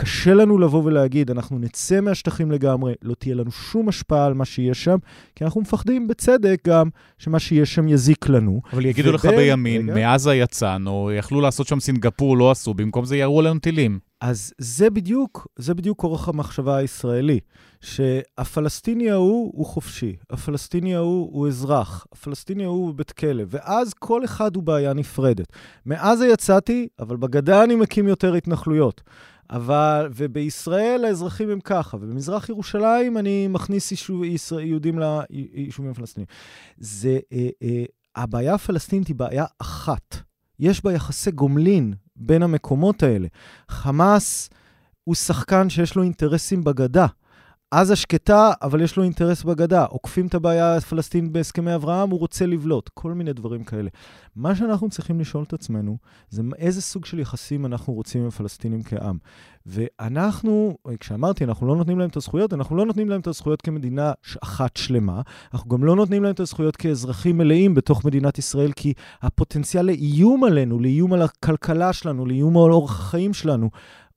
קשה לנו לבוא ולהגיד, אנחנו נצא מהשטחים לגמרי, לא תהיה לנו שום השפעה על מה שיש שם, כי אנחנו מפחדים בצדק גם שמה שיש שם יזיק לנו. אבל יגידו ובין, לך בימין, רגע, מעזה יצאנו, יכלו לעשות שם סינגפור, לא עשו, במקום זה ירו עלינו טילים. אז זה בדיוק, זה בדיוק אורך המחשבה הישראלי, שהפלסטיני ההוא הוא חופשי, הפלסטיני ההוא הוא אזרח, הפלסטיני ההוא הוא בית כלא, ואז כל אחד הוא בעיה נפרדת. מעזה יצאתי, אבל בגדה אני מקים יותר התנחלויות. אבל, ובישראל האזרחים הם ככה, ובמזרח ירושלים אני מכניס יישוב, ישראל, יהודים ליישובים הפלסטיניים. זה, אה, אה, הבעיה הפלסטינית היא בעיה אחת. יש בה יחסי גומלין בין המקומות האלה. חמאס הוא שחקן שיש לו אינטרסים בגדה. עזה שקטה, אבל יש לו אינטרס בגדה. עוקפים את הבעיה הפלסטינית בהסכמי אברהם, הוא רוצה לבלוט. כל מיני דברים כאלה. מה שאנחנו צריכים לשאול את עצמנו, זה איזה סוג של יחסים אנחנו רוצים עם הפלסטינים כעם. ואנחנו, כשאמרתי, אנחנו לא נותנים להם את הזכויות, אנחנו לא נותנים להם את הזכויות כמדינה אחת שלמה, אנחנו גם לא נותנים להם את הזכויות כאזרחים מלאים בתוך מדינת ישראל, כי הפוטנציאל לאיום עלינו, לאיום על הכלכלה שלנו, לאיום על אורח החיים שלנו,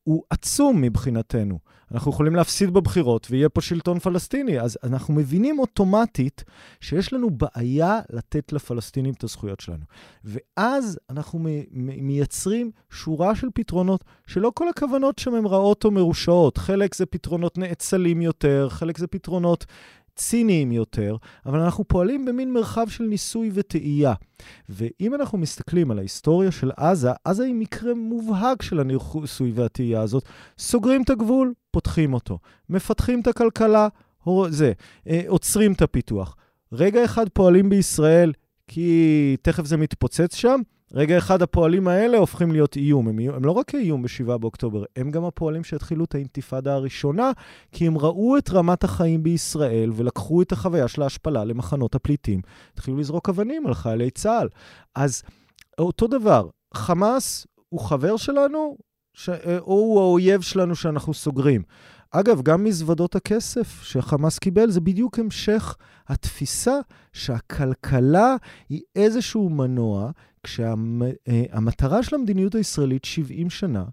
הוא עצום מבחינתנו. אנחנו יכולים להפסיד בבחירות ויהיה פה שלטון פלסטיני. אז אנחנו מבינים אוטומטית שיש לנו בעיה לתת לפלסטינים את הזכויות שלנו. ואז אנחנו מייצרים שורה של פתרונות שלא כל הכוונות שם הן רעות או מרושעות. חלק זה פתרונות נאצלים יותר, חלק זה פתרונות ציניים יותר, אבל אנחנו פועלים במין מרחב של ניסוי וטעייה. ואם אנחנו מסתכלים על ההיסטוריה של עזה, עזה היא מקרה מובהק של הניסוי והטעייה הזאת. סוגרים את הגבול, פותחים אותו. מפתחים את הכלכלה, זה, אה, עוצרים את הפיתוח. רגע אחד פועלים בישראל כי תכף זה מתפוצץ שם, רגע אחד הפועלים האלה הופכים להיות איום. הם, הם לא רק איום ב-7 באוקטובר, הם גם הפועלים שהתחילו את האינתיפאדה הראשונה, כי הם ראו את רמת החיים בישראל ולקחו את החוויה של ההשפלה למחנות הפליטים. התחילו לזרוק אבנים על חיילי צה"ל. אז אותו דבר, חמאס הוא חבר שלנו, ש... או הוא האויב שלנו שאנחנו סוגרים. אגב, גם מזוודות הכסף שחמאס קיבל, זה בדיוק המשך התפיסה שהכלכלה היא איזשהו מנוע, כשהמטרה של המדיניות הישראלית 70 שנה,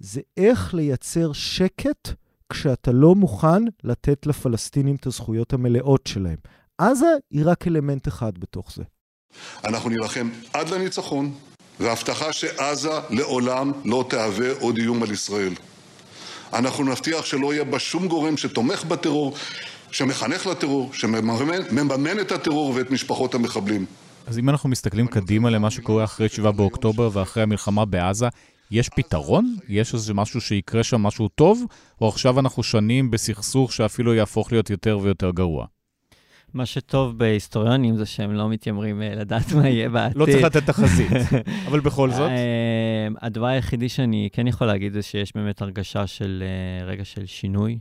זה איך לייצר שקט כשאתה לא מוכן לתת לפלסטינים את הזכויות המלאות שלהם. עזה היא רק אלמנט אחד בתוך זה. אנחנו נילחם עד לניצחון, והבטחה שעזה לעולם לא תהווה עוד איום על ישראל. אנחנו נבטיח שלא יהיה בה שום גורם שתומך בטרור, שמחנך לטרור, שמממן את הטרור ואת משפחות המחבלים. אז אם אנחנו מסתכלים קדימה למה שקורה אחרי 7 באוקטובר ואחרי המלחמה בעזה, יש פתרון? יש איזה משהו שיקרה שם, משהו טוב? או עכשיו אנחנו שנים בסכסוך שאפילו יהפוך להיות יותר ויותר גרוע? מה שטוב בהיסטוריונים זה שהם לא מתיימרים אה, לדעת מה יהיה בעתיד. לא צריך לתת תחזית, אבל בכל זאת. אה, הדבר היחידי שאני כן יכול להגיד זה שיש באמת הרגשה של אה, רגע של שינוי,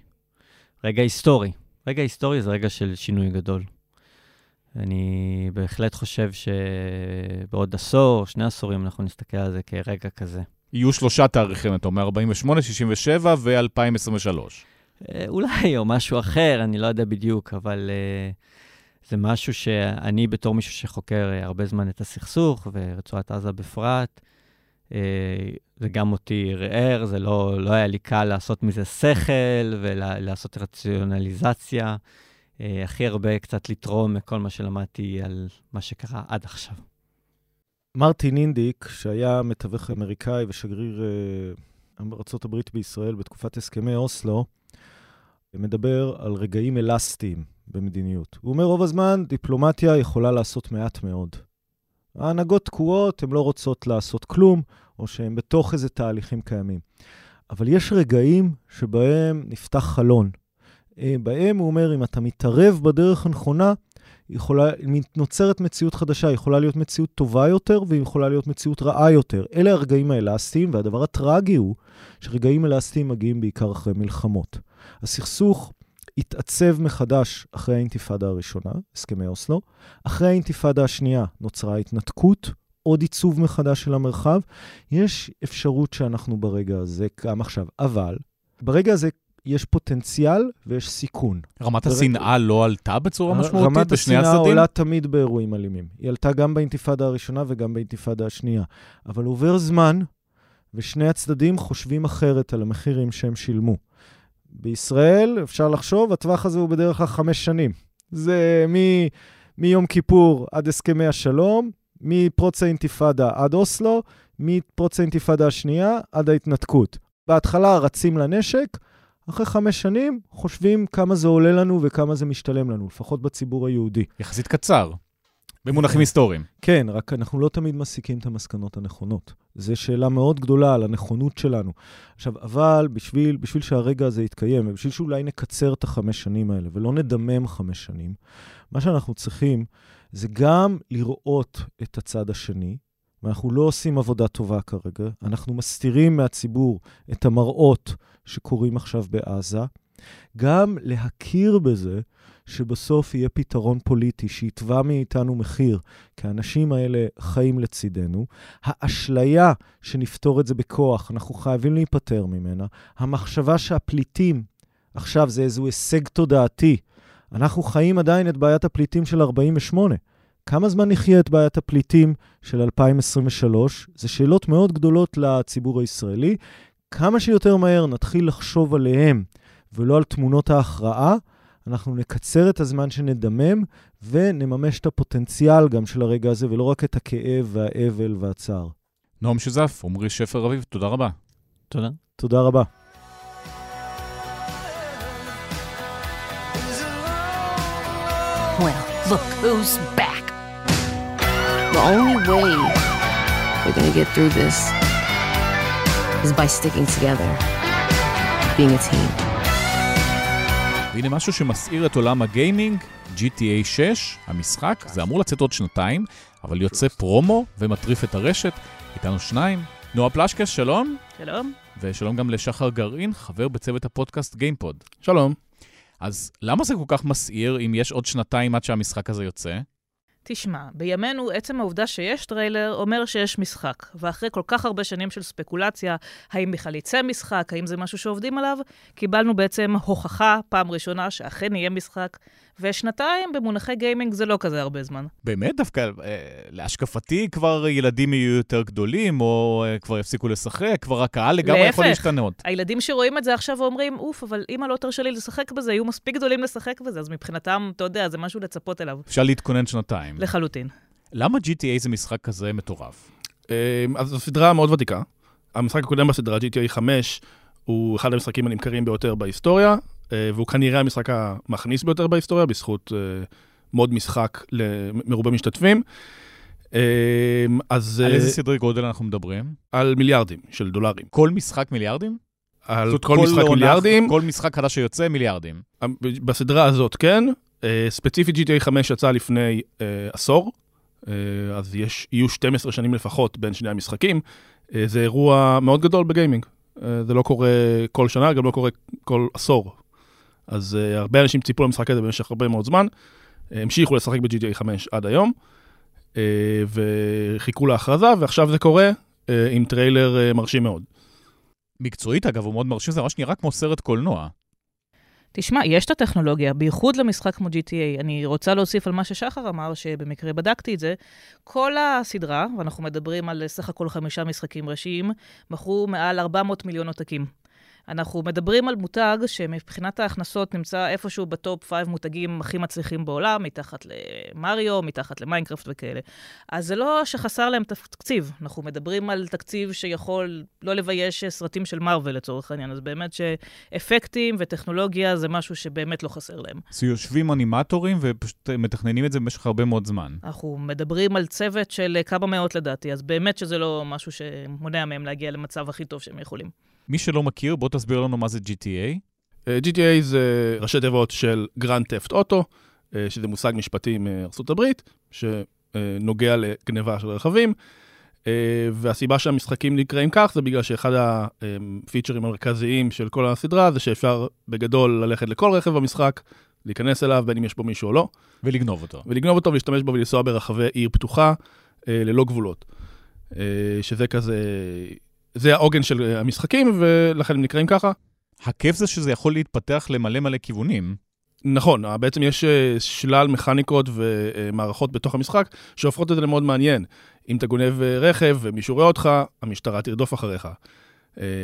רגע היסטורי. רגע היסטורי זה רגע של שינוי גדול. אני בהחלט חושב שבעוד עשור, שני עשורים, אנחנו נסתכל על זה כרגע כזה. יהיו שלושה תאריכים, אתה אומר 48, 67 ו-2023. אולי, או משהו אחר, אני לא יודע בדיוק, אבל uh, זה משהו שאני, בתור מישהו שחוקר uh, הרבה זמן את הסכסוך, ורצועת עזה בפרט, uh, זה גם אותי ערער, זה לא, לא היה לי קל לעשות מזה שכל ולעשות רציונליזציה. Uh, הכי הרבה קצת לתרום מכל מה שלמדתי על מה שקרה עד עכשיו. מרטין אינדיק, שהיה מתווך אמריקאי ושגריר uh, ארה"ב בישראל בתקופת הסכמי אוסלו, מדבר על רגעים אלסטיים במדיניות. הוא אומר, רוב הזמן דיפלומטיה יכולה לעשות מעט מאוד. ההנהגות תקועות, הן לא רוצות לעשות כלום, או שהן בתוך איזה תהליכים קיימים. אבל יש רגעים שבהם נפתח חלון. אה, בהם, הוא אומר, אם אתה מתערב בדרך הנכונה, יכולה, נוצרת מציאות חדשה, יכולה להיות מציאות טובה יותר והיא יכולה להיות מציאות רעה יותר. אלה הרגעים האלסטיים, והדבר הטרגי הוא שרגעים אלסטיים מגיעים בעיקר אחרי מלחמות. הסכסוך התעצב מחדש אחרי האינתיפאדה הראשונה, הסכמי אוסלו. אחרי האינתיפאדה השנייה נוצרה התנתקות, עוד עיצוב מחדש של המרחב. יש אפשרות שאנחנו ברגע הזה, גם עכשיו, אבל ברגע הזה יש פוטנציאל ויש סיכון. רמת. השנאה לא עלתה בצורה משמעותית בשני הצדדים? רמת השנאה עולה תמיד באירועים אלימים. היא עלתה גם באינתיפאדה הראשונה וגם באינתיפאדה השנייה. אבל עובר זמן, ושני הצדדים חושבים אחרת על המחירים שהם שילמו. בישראל, אפשר לחשוב, הטווח הזה הוא בדרך כלל חמש שנים. זה מ, מיום כיפור עד הסכמי השלום, מפרוץ האינתיפאדה עד אוסלו, מפרוץ האינתיפאדה השנייה עד ההתנתקות. בהתחלה רצים לנשק, אחרי חמש שנים חושבים כמה זה עולה לנו וכמה זה משתלם לנו, לפחות בציבור היהודי. יחסית קצר. במונחים היסטוריים. כן, רק אנחנו לא תמיד מסיקים את המסקנות הנכונות. זו שאלה מאוד גדולה על הנכונות שלנו. עכשיו, אבל בשביל, בשביל שהרגע הזה יתקיים, ובשביל שאולי נקצר את החמש שנים האלה ולא נדמם חמש שנים, מה שאנחנו צריכים זה גם לראות את הצד השני, ואנחנו לא עושים עבודה טובה כרגע, אנחנו מסתירים מהציבור את המראות שקורים עכשיו בעזה, גם להכיר בזה שבסוף יהיה פתרון פוליטי שיתבע מאיתנו מחיר, כי האנשים האלה חיים לצידנו. האשליה שנפתור את זה בכוח, אנחנו חייבים להיפטר ממנה. המחשבה שהפליטים, עכשיו זה איזשהו הישג תודעתי, אנחנו חיים עדיין את בעיית הפליטים של 48. כמה זמן נחיה את בעיית הפליטים של 2023? זה שאלות מאוד גדולות לציבור הישראלי. כמה שיותר מהר נתחיל לחשוב עליהם ולא על תמונות ההכרעה, אנחנו נקצר את הזמן שנדמם ונממש את הפוטנציאל גם של הרגע הזה, ולא רק את הכאב והאבל והצער. נועם שזף, עמרי שפר אביב, תודה רבה. תודה. תודה רבה. Well, look who's back. The only way we're gonna get through this is by sticking together, being a team. והנה משהו שמסעיר את עולם הגיימינג, GTA 6, המשחק, זה אמור לצאת עוד שנתיים, אבל יוצא פרומו ומטריף את הרשת. איתנו שניים. נועה פלשקס, שלום. שלום. ושלום גם לשחר גרעין, חבר בצוות הפודקאסט גיימפוד. שלום. אז למה זה כל כך מסעיר אם יש עוד שנתיים עד שהמשחק הזה יוצא? תשמע, בימינו עצם העובדה שיש טריילר אומר שיש משחק, ואחרי כל כך הרבה שנים של ספקולציה, האם בכלל יצא משחק, האם זה משהו שעובדים עליו, קיבלנו בעצם הוכחה פעם ראשונה שאכן יהיה משחק, ושנתיים במונחי גיימינג זה לא כזה הרבה זמן. באמת? דווקא אה, להשקפתי כבר ילדים יהיו יותר גדולים, או אה, כבר יפסיקו לשחק, כבר הקהל לגמרי יכול להשתנות. להפך, הילדים שרואים את זה עכשיו אומרים, אוף, אבל אמא לא תרשה לי לשחק בזה, יהיו מספיק גדולים לשחק בזה, אז מבחינתם, אתה יודע, זה משהו לצפות אליו. אפשר להתכונן שנתיים. לחלוטין. למה GTA זה משחק כזה מטורף? אז זו סדרה מאוד ותיקה. המשחק הקודם בסדרה, GTA 5, הוא אחד המשחקים הנמכרים ביותר בהיסטוריה, והוא כנראה המשחק המכניס ביותר בהיסטוריה, בזכות מוד משחק למרובה משתתפים. אז... על איזה סדרי גודל אנחנו מדברים? על מיליארדים של דולרים. כל משחק מיליארדים? על כל משחק מיליארדים. כל משחק חדש שיוצא, מיליארדים. בסדרה הזאת, כן. ספציפית GTA 5 יצא לפני עשור, אז יש, יהיו 12 שנים לפחות בין שני המשחקים. זה אירוע מאוד גדול בגיימינג. זה לא קורה כל שנה, גם לא קורה כל עשור. אז uh, הרבה אנשים ציפו למשחק הזה במשך הרבה מאוד זמן, המשיכו לשחק ב-GTA 5 עד היום, אה, וחיכו להכרזה, ועכשיו זה קורה אה, עם טריילר אה, מרשים מאוד. מקצועית, אגב, הוא מאוד מרשים, זה ממש נראה כמו סרט קולנוע. תשמע, יש את הטכנולוגיה, בייחוד למשחק כמו GTA. אני רוצה להוסיף על מה ששחר אמר, שבמקרה בדקתי את זה. כל הסדרה, ואנחנו מדברים על סך הכל חמישה משחקים ראשיים, מכרו מעל 400 מיליון עותקים. אנחנו מדברים על מותג שמבחינת ההכנסות נמצא איפשהו ב top 5 מותגים הכי מצליחים בעולם, מתחת למריו, מתחת למיינקראפט וכאלה. אז זה לא שחסר להם תקציב, אנחנו מדברים על תקציב שיכול לא לבייש סרטים של מארוול לצורך העניין, אז באמת שאפקטים וטכנולוגיה זה משהו שבאמת לא חסר להם. אז יושבים אנימטורים ופשוט מתכננים את זה במשך הרבה מאוד זמן. אנחנו מדברים על צוות של כמה מאות לדעתי, אז באמת שזה לא משהו שמונע מהם להגיע למצב הכי טוב שהם יכולים. מי שלא מכיר, בוא תסביר לנו מה זה GTA. אה, GTA זה ראשי תיבות של Grand Theft Auto, אה, שזה מושג משפטי מארה"ב, שנוגע לגניבה של רכבים. Uh, והסיבה שהמשחקים נקראים כך זה בגלל שאחד הפיצ'רים המרכזיים של כל הסדרה זה שאפשר בגדול ללכת לכל רכב במשחק, להיכנס אליו בין אם יש בו מישהו או לא. ולגנוב אותו. ולגנוב אותו ולהשתמש בו ולנסוע ברחבי עיר פתוחה ללא גבולות. שזה כזה... זה העוגן של המשחקים, ולכן הם נקראים ככה. הכיף זה שזה יכול להתפתח למלא מלא כיוונים. נכון, בעצם יש שלל מכניקות ומערכות בתוך המשחק שהופכות את זה למאוד מעניין. אם אתה גונב רכב ומישהו רואה אותך, המשטרה תרדוף אחריך.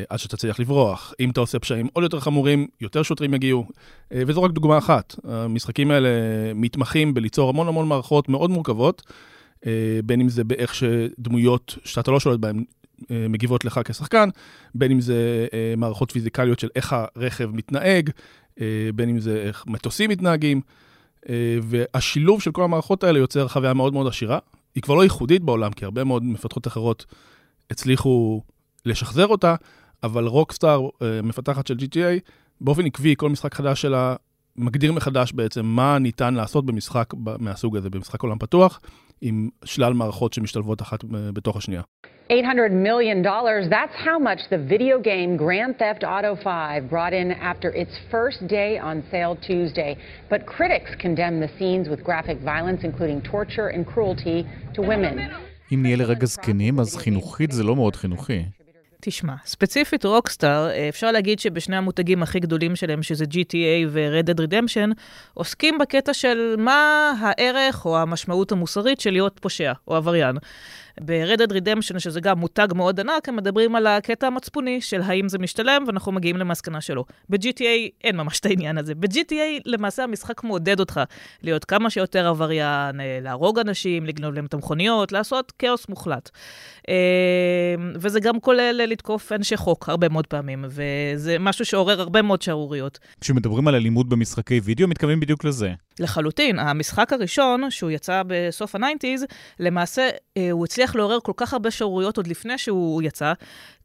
עד שתצליח לברוח. אם אתה עושה פשעים עוד יותר חמורים, יותר שוטרים יגיעו. וזו רק דוגמה אחת. המשחקים האלה מתמחים בליצור המון המון מערכות מאוד מורכבות, בין אם זה באיך שדמויות שאתה לא שולט בהן מגיבות לך כשחקן, בין אם זה מערכות פיזיקליות של איך הרכב מתנהג, בין אם זה איך מטוסים מתנהגים, אה, והשילוב של כל המערכות האלה יוצר חוויה מאוד מאוד עשירה. היא כבר לא ייחודית בעולם, כי הרבה מאוד מפתחות אחרות הצליחו לשחזר אותה, אבל רוקסטאר, אה, מפתחת של GTA, באופן עקבי, כל משחק חדש שלה מגדיר מחדש בעצם מה ניתן לעשות במשחק מהסוג הזה, במשחק עולם פתוח, עם שלל מערכות שמשתלבות אחת בתוך השנייה. 800 million dollars, that's how much the video game Grand Theft Auto 5 brought in after its first day on sale Tuesday. But critics condemn the scenes with graphic violence, including torture and cruelty to women. אם נהיה לרגע זקנים, אז חינוכית זה לא מאוד חינוכי. תשמע, ספציפית רוקסטאר, אה, אפשר להגיד שבשני המותגים הכי גדולים שלהם, שזה GTA ו-Red Dead Redemption, עוסקים בקטע של מה הערך או המשמעות המוסרית של להיות פושע או עבריין. ב-Red Dead Redemption, שזה גם מותג מאוד ענק, הם מדברים על הקטע המצפוני של האם זה משתלם, ואנחנו מגיעים למסקנה שלו. ב-GTA אין ממש את העניין הזה. ב-GTA למעשה המשחק מעודד אותך להיות כמה שיותר עבריין, אה, להרוג אנשים, לגנוב להם את המכוניות, לעשות כאוס מוחלט. אה, וזה גם כולל לתקוף אנשי חוק הרבה מאוד פעמים, וזה משהו שעורר הרבה מאוד שערוריות. כשמדברים על אלימות במשחקי וידאו, מתכוונים בדיוק לזה. לחלוטין. המשחק הראשון, שהוא יצא בסוף ה nineties, למעשה אה, הוא הצליח לעורר כל כך הרבה שערוריות עוד לפני שהוא יצא,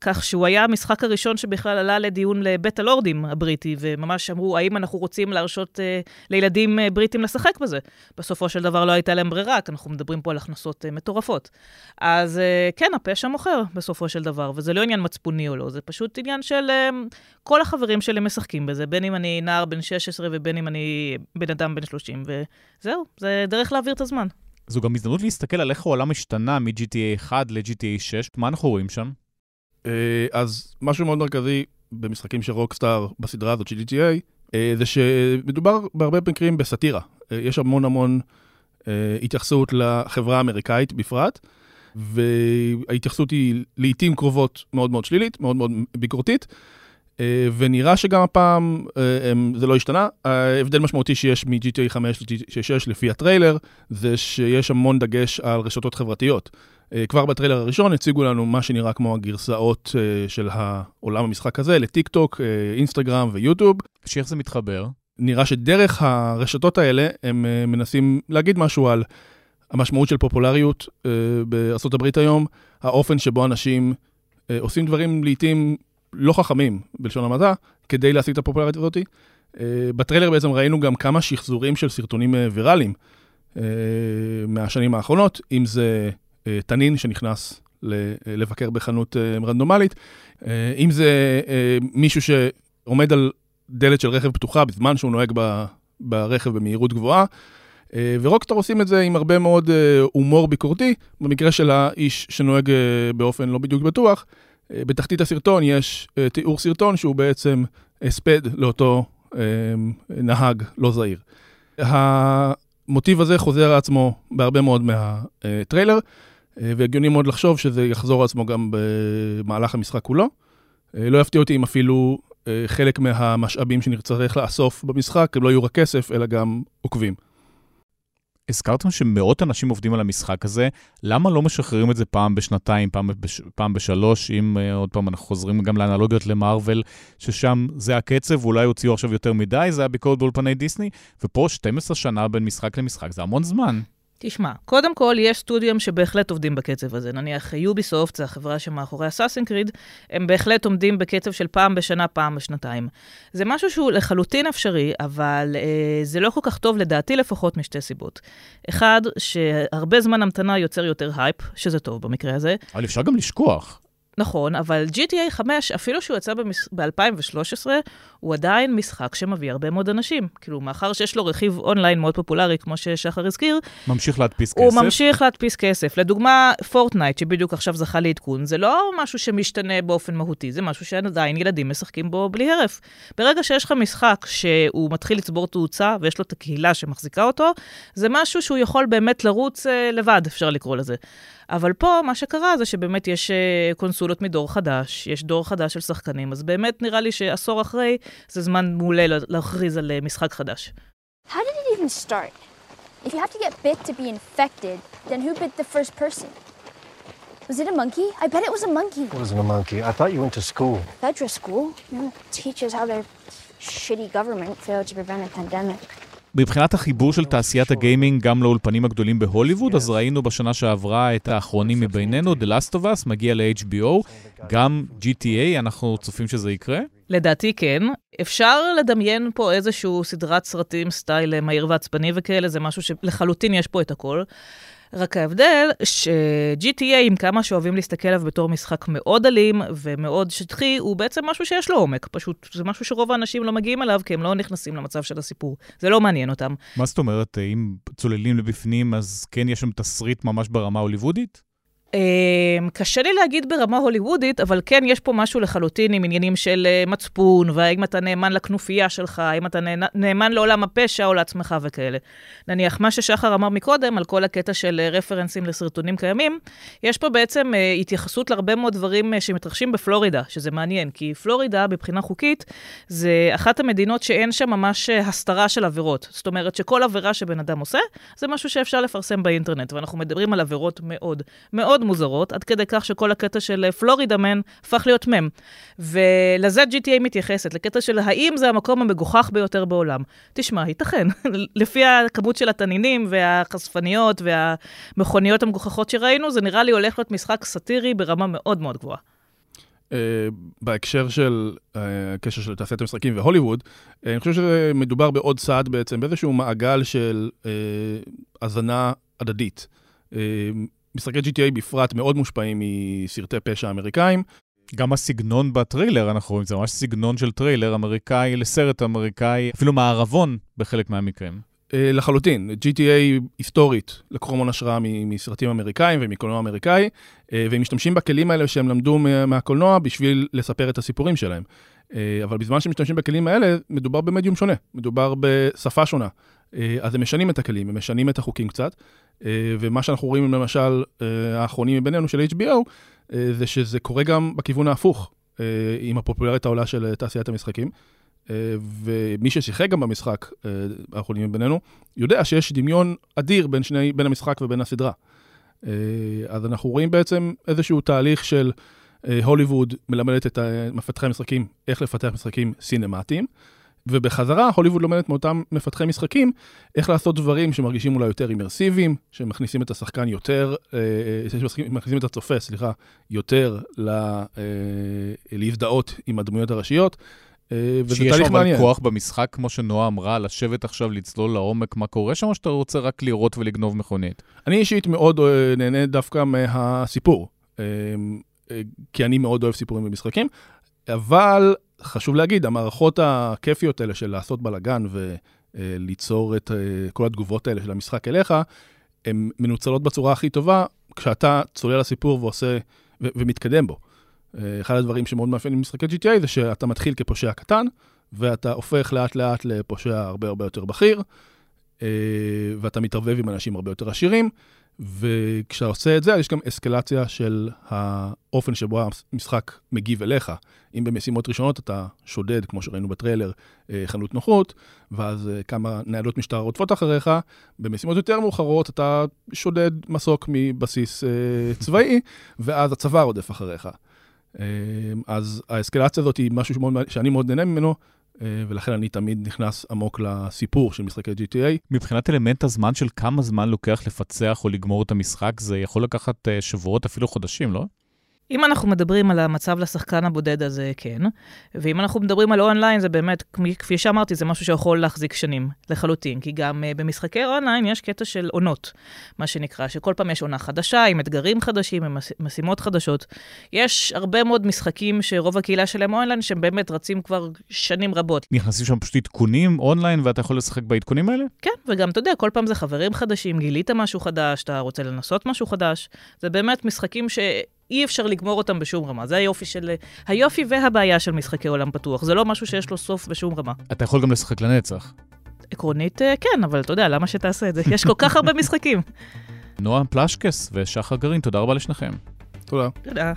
כך שהוא היה המשחק הראשון שבכלל עלה לדיון לבית הלורדים הבריטי, וממש אמרו, האם אנחנו רוצים להרשות אה, לילדים אה, בריטים לשחק בזה? בסופו של דבר לא הייתה להם ברירה, כי אנחנו מדברים פה על הכנסות אה, מטורפות. אז אה, כן, הפשע מוכר בסופו של דבר, וזה לא עניין מצפוני או לא, זה פשוט עניין של אה, כל החברים שלי משחקים בזה, בין אם אני נער בן 16 ובין אם אני בן אדם בן 30, וזהו, זה דרך להעביר את הזמן. זו גם הזדמנות להסתכל על איך העולם השתנה מ-GTA 1 ל-GTA 6, מה אנחנו רואים שם? אה, אז משהו מאוד מרכזי במשחקים של רוקסטאר בסדרה הזאת של GTA, אה, זה שמדובר בהרבה מקרים בסאטירה. אה, יש המון המון התייחסות לחברה האמריקאית בפרט, וההתייחסות היא לעיתים קרובות מאוד מאוד שלילית, מאוד מאוד ביקורתית. ונראה שגם הפעם זה לא השתנה. ההבדל משמעותי שיש מ-GTA 5 ל-GTA 6 לפי הטריילר, זה שיש המון דגש על רשתות חברתיות. אה, כבר בטריילר הראשון הציגו לנו מה שנראה כמו הגרסאות אה, של העולם המשחק הזה לטיק טוק, אה, אינסטגרם ויוטיוב. שאיך זה מתחבר? נראה שדרך הרשתות האלה הם מנסים להגיד משהו על המשמעות של פופולריות בארה"ב היום, האופן שבו אנשים עושים דברים לעיתים לא חכמים, בלשון המדע, כדי להשיג את הפופולריות הזאת. בטריילר בעצם ראינו גם כמה שחזורים של סרטונים ויראליים מהשנים האחרונות, אם זה אה, תנין שנכנס לבקר בחנות אה, רנדומלית. אה, אם זה מישהו שעומד על דלת של רכב פתוחה בזמן שהוא נוהג ברכב במהירות גבוהה. ורוקסטאר עושים את זה עם הרבה מאוד הומור ביקורתי, במקרה של האיש שנוהג באופן לא בדיוק בטוח. בתחתית הסרטון יש תיאור סרטון שהוא בעצם הספד לאותו נהג לא זהיר. המוטיב הזה חוזר על עצמו בהרבה מאוד מהטריילר. אה, והגיוני מאוד לחשוב שזה יחזור על עצמו גם במהלך המשחק כולו. אה, לא יפתיע אותי אם אפילו אה, חלק מהמשאבים שנצטרך לאסוף במשחק, הם לא יהיו רק כסף, אלא גם עוקבים. הזכרתם שמאות אנשים עובדים על המשחק הזה, למה לא משחררים את זה פעם בשנתיים, פעם, בש, פעם בשלוש, אם uh, עוד פעם אנחנו חוזרים גם לאנלוגיות למארוול, ששם זה הקצב, ואולי הוציאו עכשיו יותר מדי, זה הביקורת באולפני דיסני, ופה 12 שנה בין משחק למשחק, זה המון זמן. תשמע, קודם כל, יש סטודיו שבהחלט עובדים בקצב הזה. נניח Ubisoft, זו החברה שמאחורי Assassin's Creed, הם בהחלט עומדים בקצב של פעם בשנה, פעם בשנתיים. זה משהו שהוא לחלוטין אפשרי, אבל אה, זה לא כל כך טוב, לדעתי לפחות, משתי סיבות. אחד, שהרבה זמן המתנה יוצר יותר הייפ, שזה טוב במקרה הזה. אבל אפשר גם לשכוח. נכון, אבל GTA 5, אפילו שהוא יצא ב-2013, הוא עדיין משחק שמביא הרבה מאוד אנשים. כאילו, מאחר שיש לו רכיב אונליין מאוד פופולרי, כמו ששחר הזכיר, ממשיך להדפיס כסף. הוא ממשיך להדפיס כסף. לדוגמה, Fortnite, שבדיוק עכשיו זכה לעדכון, זה לא משהו שמשתנה באופן מהותי, זה משהו שעדיין ילדים משחקים בו בלי הרף. ברגע שיש לך משחק שהוא מתחיל לצבור תאוצה, ויש לו את הקהילה שמחזיקה אותו, זה משהו שהוא יכול באמת לרוץ אה, לבד, אפשר לקרוא לזה. אבל פה, מה שקרה זה שבאמת יש uh, קונסולות מדור חדש, יש דור חדש של שחקנים, אז באמת נראה לי שעשור אחרי זה זמן מעולה להכריז על uh, משחק חדש. How did it even start? If you have to get bit to be infected, then who bit the first person? Was it a monkey? I bet it was a monkey. It wasn't a monkey. I thought you went to school. Fedra school? You know, teaches how their shitty government failed to prevent a pandemic. מבחינת החיבור של תעשיית הגיימינג גם לאולפנים הגדולים בהוליווד, אז ראינו בשנה שעברה את האחרונים מבינינו, The Last of Us, מגיע ל-HBO, גם GTA, אנחנו צופים שזה יקרה? לדעתי כן. אפשר לדמיין פה איזשהו סדרת סרטים סטייל מהיר ועצבני וכאלה, זה משהו שלחלוטין יש פה את הכל. רק ההבדל ש-GTA, עם כמה שאוהבים להסתכל עליו בתור משחק מאוד אלים ומאוד שטחי, הוא בעצם משהו שיש לו עומק. פשוט זה משהו שרוב האנשים לא מגיעים אליו, כי הם לא נכנסים למצב של הסיפור. זה לא מעניין אותם. מה זאת אומרת, אם צוללים לבפנים, אז כן יש שם תסריט ממש ברמה הוליוודית? אמ, קשה לי להגיד ברמה הוליוודית, אבל כן, יש פה משהו לחלוטין עם עניינים של אה, מצפון, והאם אתה נאמן לכנופיה שלך, האם אתה נאמן לעולם הפשע או לעצמך וכאלה. נניח, מה ששחר אמר מקודם, על כל הקטע של אה, רפרנסים לסרטונים קיימים, יש פה בעצם אה, התייחסות להרבה מאוד דברים שמתרחשים בפלורידה, שזה מעניין, כי פלורידה, מבחינה חוקית, זה אחת המדינות שאין שם ממש הסתרה של עבירות. זאת אומרת שכל עבירה שבן אדם עושה, זה משהו שאפשר לפרסם באינטרנט, ואנחנו מדברים על עבירות מאוד, מאוד מאוד מוזרות, עד כדי כך שכל הקטע של אה, פלורידה מן הפך להיות מם. ולזה GTA מתייחסת, לקטע של האם זה המקום המגוחך ביותר בעולם. תשמע, ייתכן. לפי הכמות של התנינים והחשפניות והמכוניות המגוחכות שראינו, זה נראה לי הולך להיות משחק סאטירי ברמה מאוד מאוד גבוהה. Uh, בהקשר של uh, הקשר של תעשיית המשחקים והוליווד, uh, אני חושב שמדובר בעוד צעד בעצם, באיזשהו מעגל של הזנה הדדית. משחקי GTA בפרט מאוד מושפעים מסרטי פשע אמריקאים. גם הסגנון בטריילר, אנחנו רואים, זה ממש סגנון של טריילר אמריקאי לסרט אמריקאי, אפילו מערבון בחלק מהמקרים. אה, לחלוטין, GTA היסטורית, לקחו המון השראה מסרטים אמריקאים ומקולנוע אמריקאי, אה, והם משתמשים בכלים האלה שהם למדו מהקולנוע בשביל לספר את הסיפורים שלהם. אה, אבל בזמן שהם משתמשים בכלים האלה, מדובר במדיום שונה, מדובר בשפה שונה. אז הם משנים את הכלים, הם משנים את החוקים קצת, אה, ומה שאנחנו רואים, למשל, אה, האחרונים מבינינו של HBO, אה, זה שזה קורה גם בכיוון ההפוך, עם הפופולרית העולה של תעשיית המשחקים. ומי ששיחק גם במשחק, האחרונים מבינינו, יודע שיש דמיון אדיר בין, שני, בין המשחק ובין הסדרה. אז אנחנו רואים בעצם איזשהו תהליך של הוליווד מלמדת את מפתחי המשחקים איך לפתח משחקים סינמטיים. ובחזרה, הוליווד לומדת מאותם מפתחי משחקים איך לעשות דברים שמרגישים אולי יותר אימרסיביים, שמכניסים את השחקן יותר, אה, אה שמכניסים את הצופה, סליחה, יותר לה, אה, להזדהות עם הדמויות הראשיות. אה, וזה תהליך מעניין. שיש אבל כוח במשחק, כמו שנועה אמרה, לשבת עכשיו, לצלול לעומק מה קורה שם, או שאתה רוצה רק לראות ולגנוב מכונית? אני אישית מאוד אה, נהנה דווקא מהסיפור, כי אני מאוד אוהב סיפורים במשחקים, אבל חשוב להגיד, המערכות הכיפיות האלה של לעשות בלאגן וליצור את אה, כל התגובות האלה של המשחק אליך, הן מנוצלות בצורה הכי טובה כשאתה צולל לסיפור ועושה, ו- ומתקדם בו. אה, אחד הדברים שמאוד מאפיינים במשחקי GTA זה שאתה מתחיל כפושע קטן, ואתה הופך לאט לאט לפושע הרבה הרבה יותר בכיר, אה, ואתה מתערבב עם אנשים הרבה יותר עשירים, וכשאתה עושה את זה, יש גם אסקלציה של האופן שבו המשחק מגיב אליך. אם במשימות ראשונות אתה שודד, כמו שראינו בטריילר, אה, חנות נוחות, ואז אה, כמה ניידות משטרה רודפות אחריך, במשימות יותר מאוחרות אתה שודד מסוק מבסיס אה, צבאי, ואז הצבא רודף אחריך. אז האסקלציה הזאת היא משהו שאני מאוד נהנה ממנו, ולכן אני תמיד נכנס עמוק לסיפור של משחקי GTA. מבחינת אלמנט הזמן של כמה זמן לוקח לפצח או לגמור את המשחק, זה יכול לקחת אה, שבועות, אפילו חודשים, לא? אם אנחנו מדברים על המצב לשחקן הבודד הזה, כן. ואם אנחנו מדברים על אונליין, זה באמת, כפי שאמרתי, זה משהו שיכול להחזיק שנים, לחלוטין. כי גם אה, במשחקי אונליין יש קטע של עונות, מה שנקרא, שכל פעם יש עונה חדשה, עם אתגרים חדשים, עם משימות חדשות. יש הרבה מאוד משחקים שרוב הקהילה שלהם אונליין, שהם באמת רצים כבר שנים רבות. נכנסים שם פשוט עדכונים אונליין, ואתה יכול לשחק בעדכונים האלה? כן, וגם, אתה יודע, כל פעם זה חברים חדשים, גילית משהו חדש, אתה רוצה לנסות משהו חדש. זה באמת משחקים ש... אי אפשר לגמור אותם בשום רמה. זה היופי של... היופי והבעיה של משחקי עולם פתוח. זה לא משהו שיש לו סוף בשום רמה. אתה יכול גם לשחק לנצח. עקרונית, אה, כן, אבל אתה יודע, למה שתעשה את זה? יש כל כך הרבה משחקים. נועה פלשקס ושחר גרעין, תודה רבה לשניכם. תודה. תודה.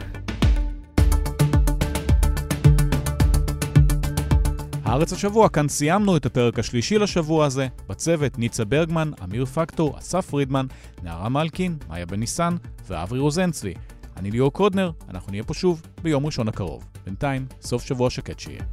הארץ השבוע, כאן סיימנו את הפרק השלישי לשבוע הזה. בצוות ניצה ברגמן, אמיר פקטור, אסף פרידמן, נערה מלקין, מאיה בן ניסן ואברי רוזנצבי. אני ליאור קודנר, אנחנו נהיה פה שוב ביום ראשון הקרוב. בינתיים, סוף שבוע שקט שיהיה.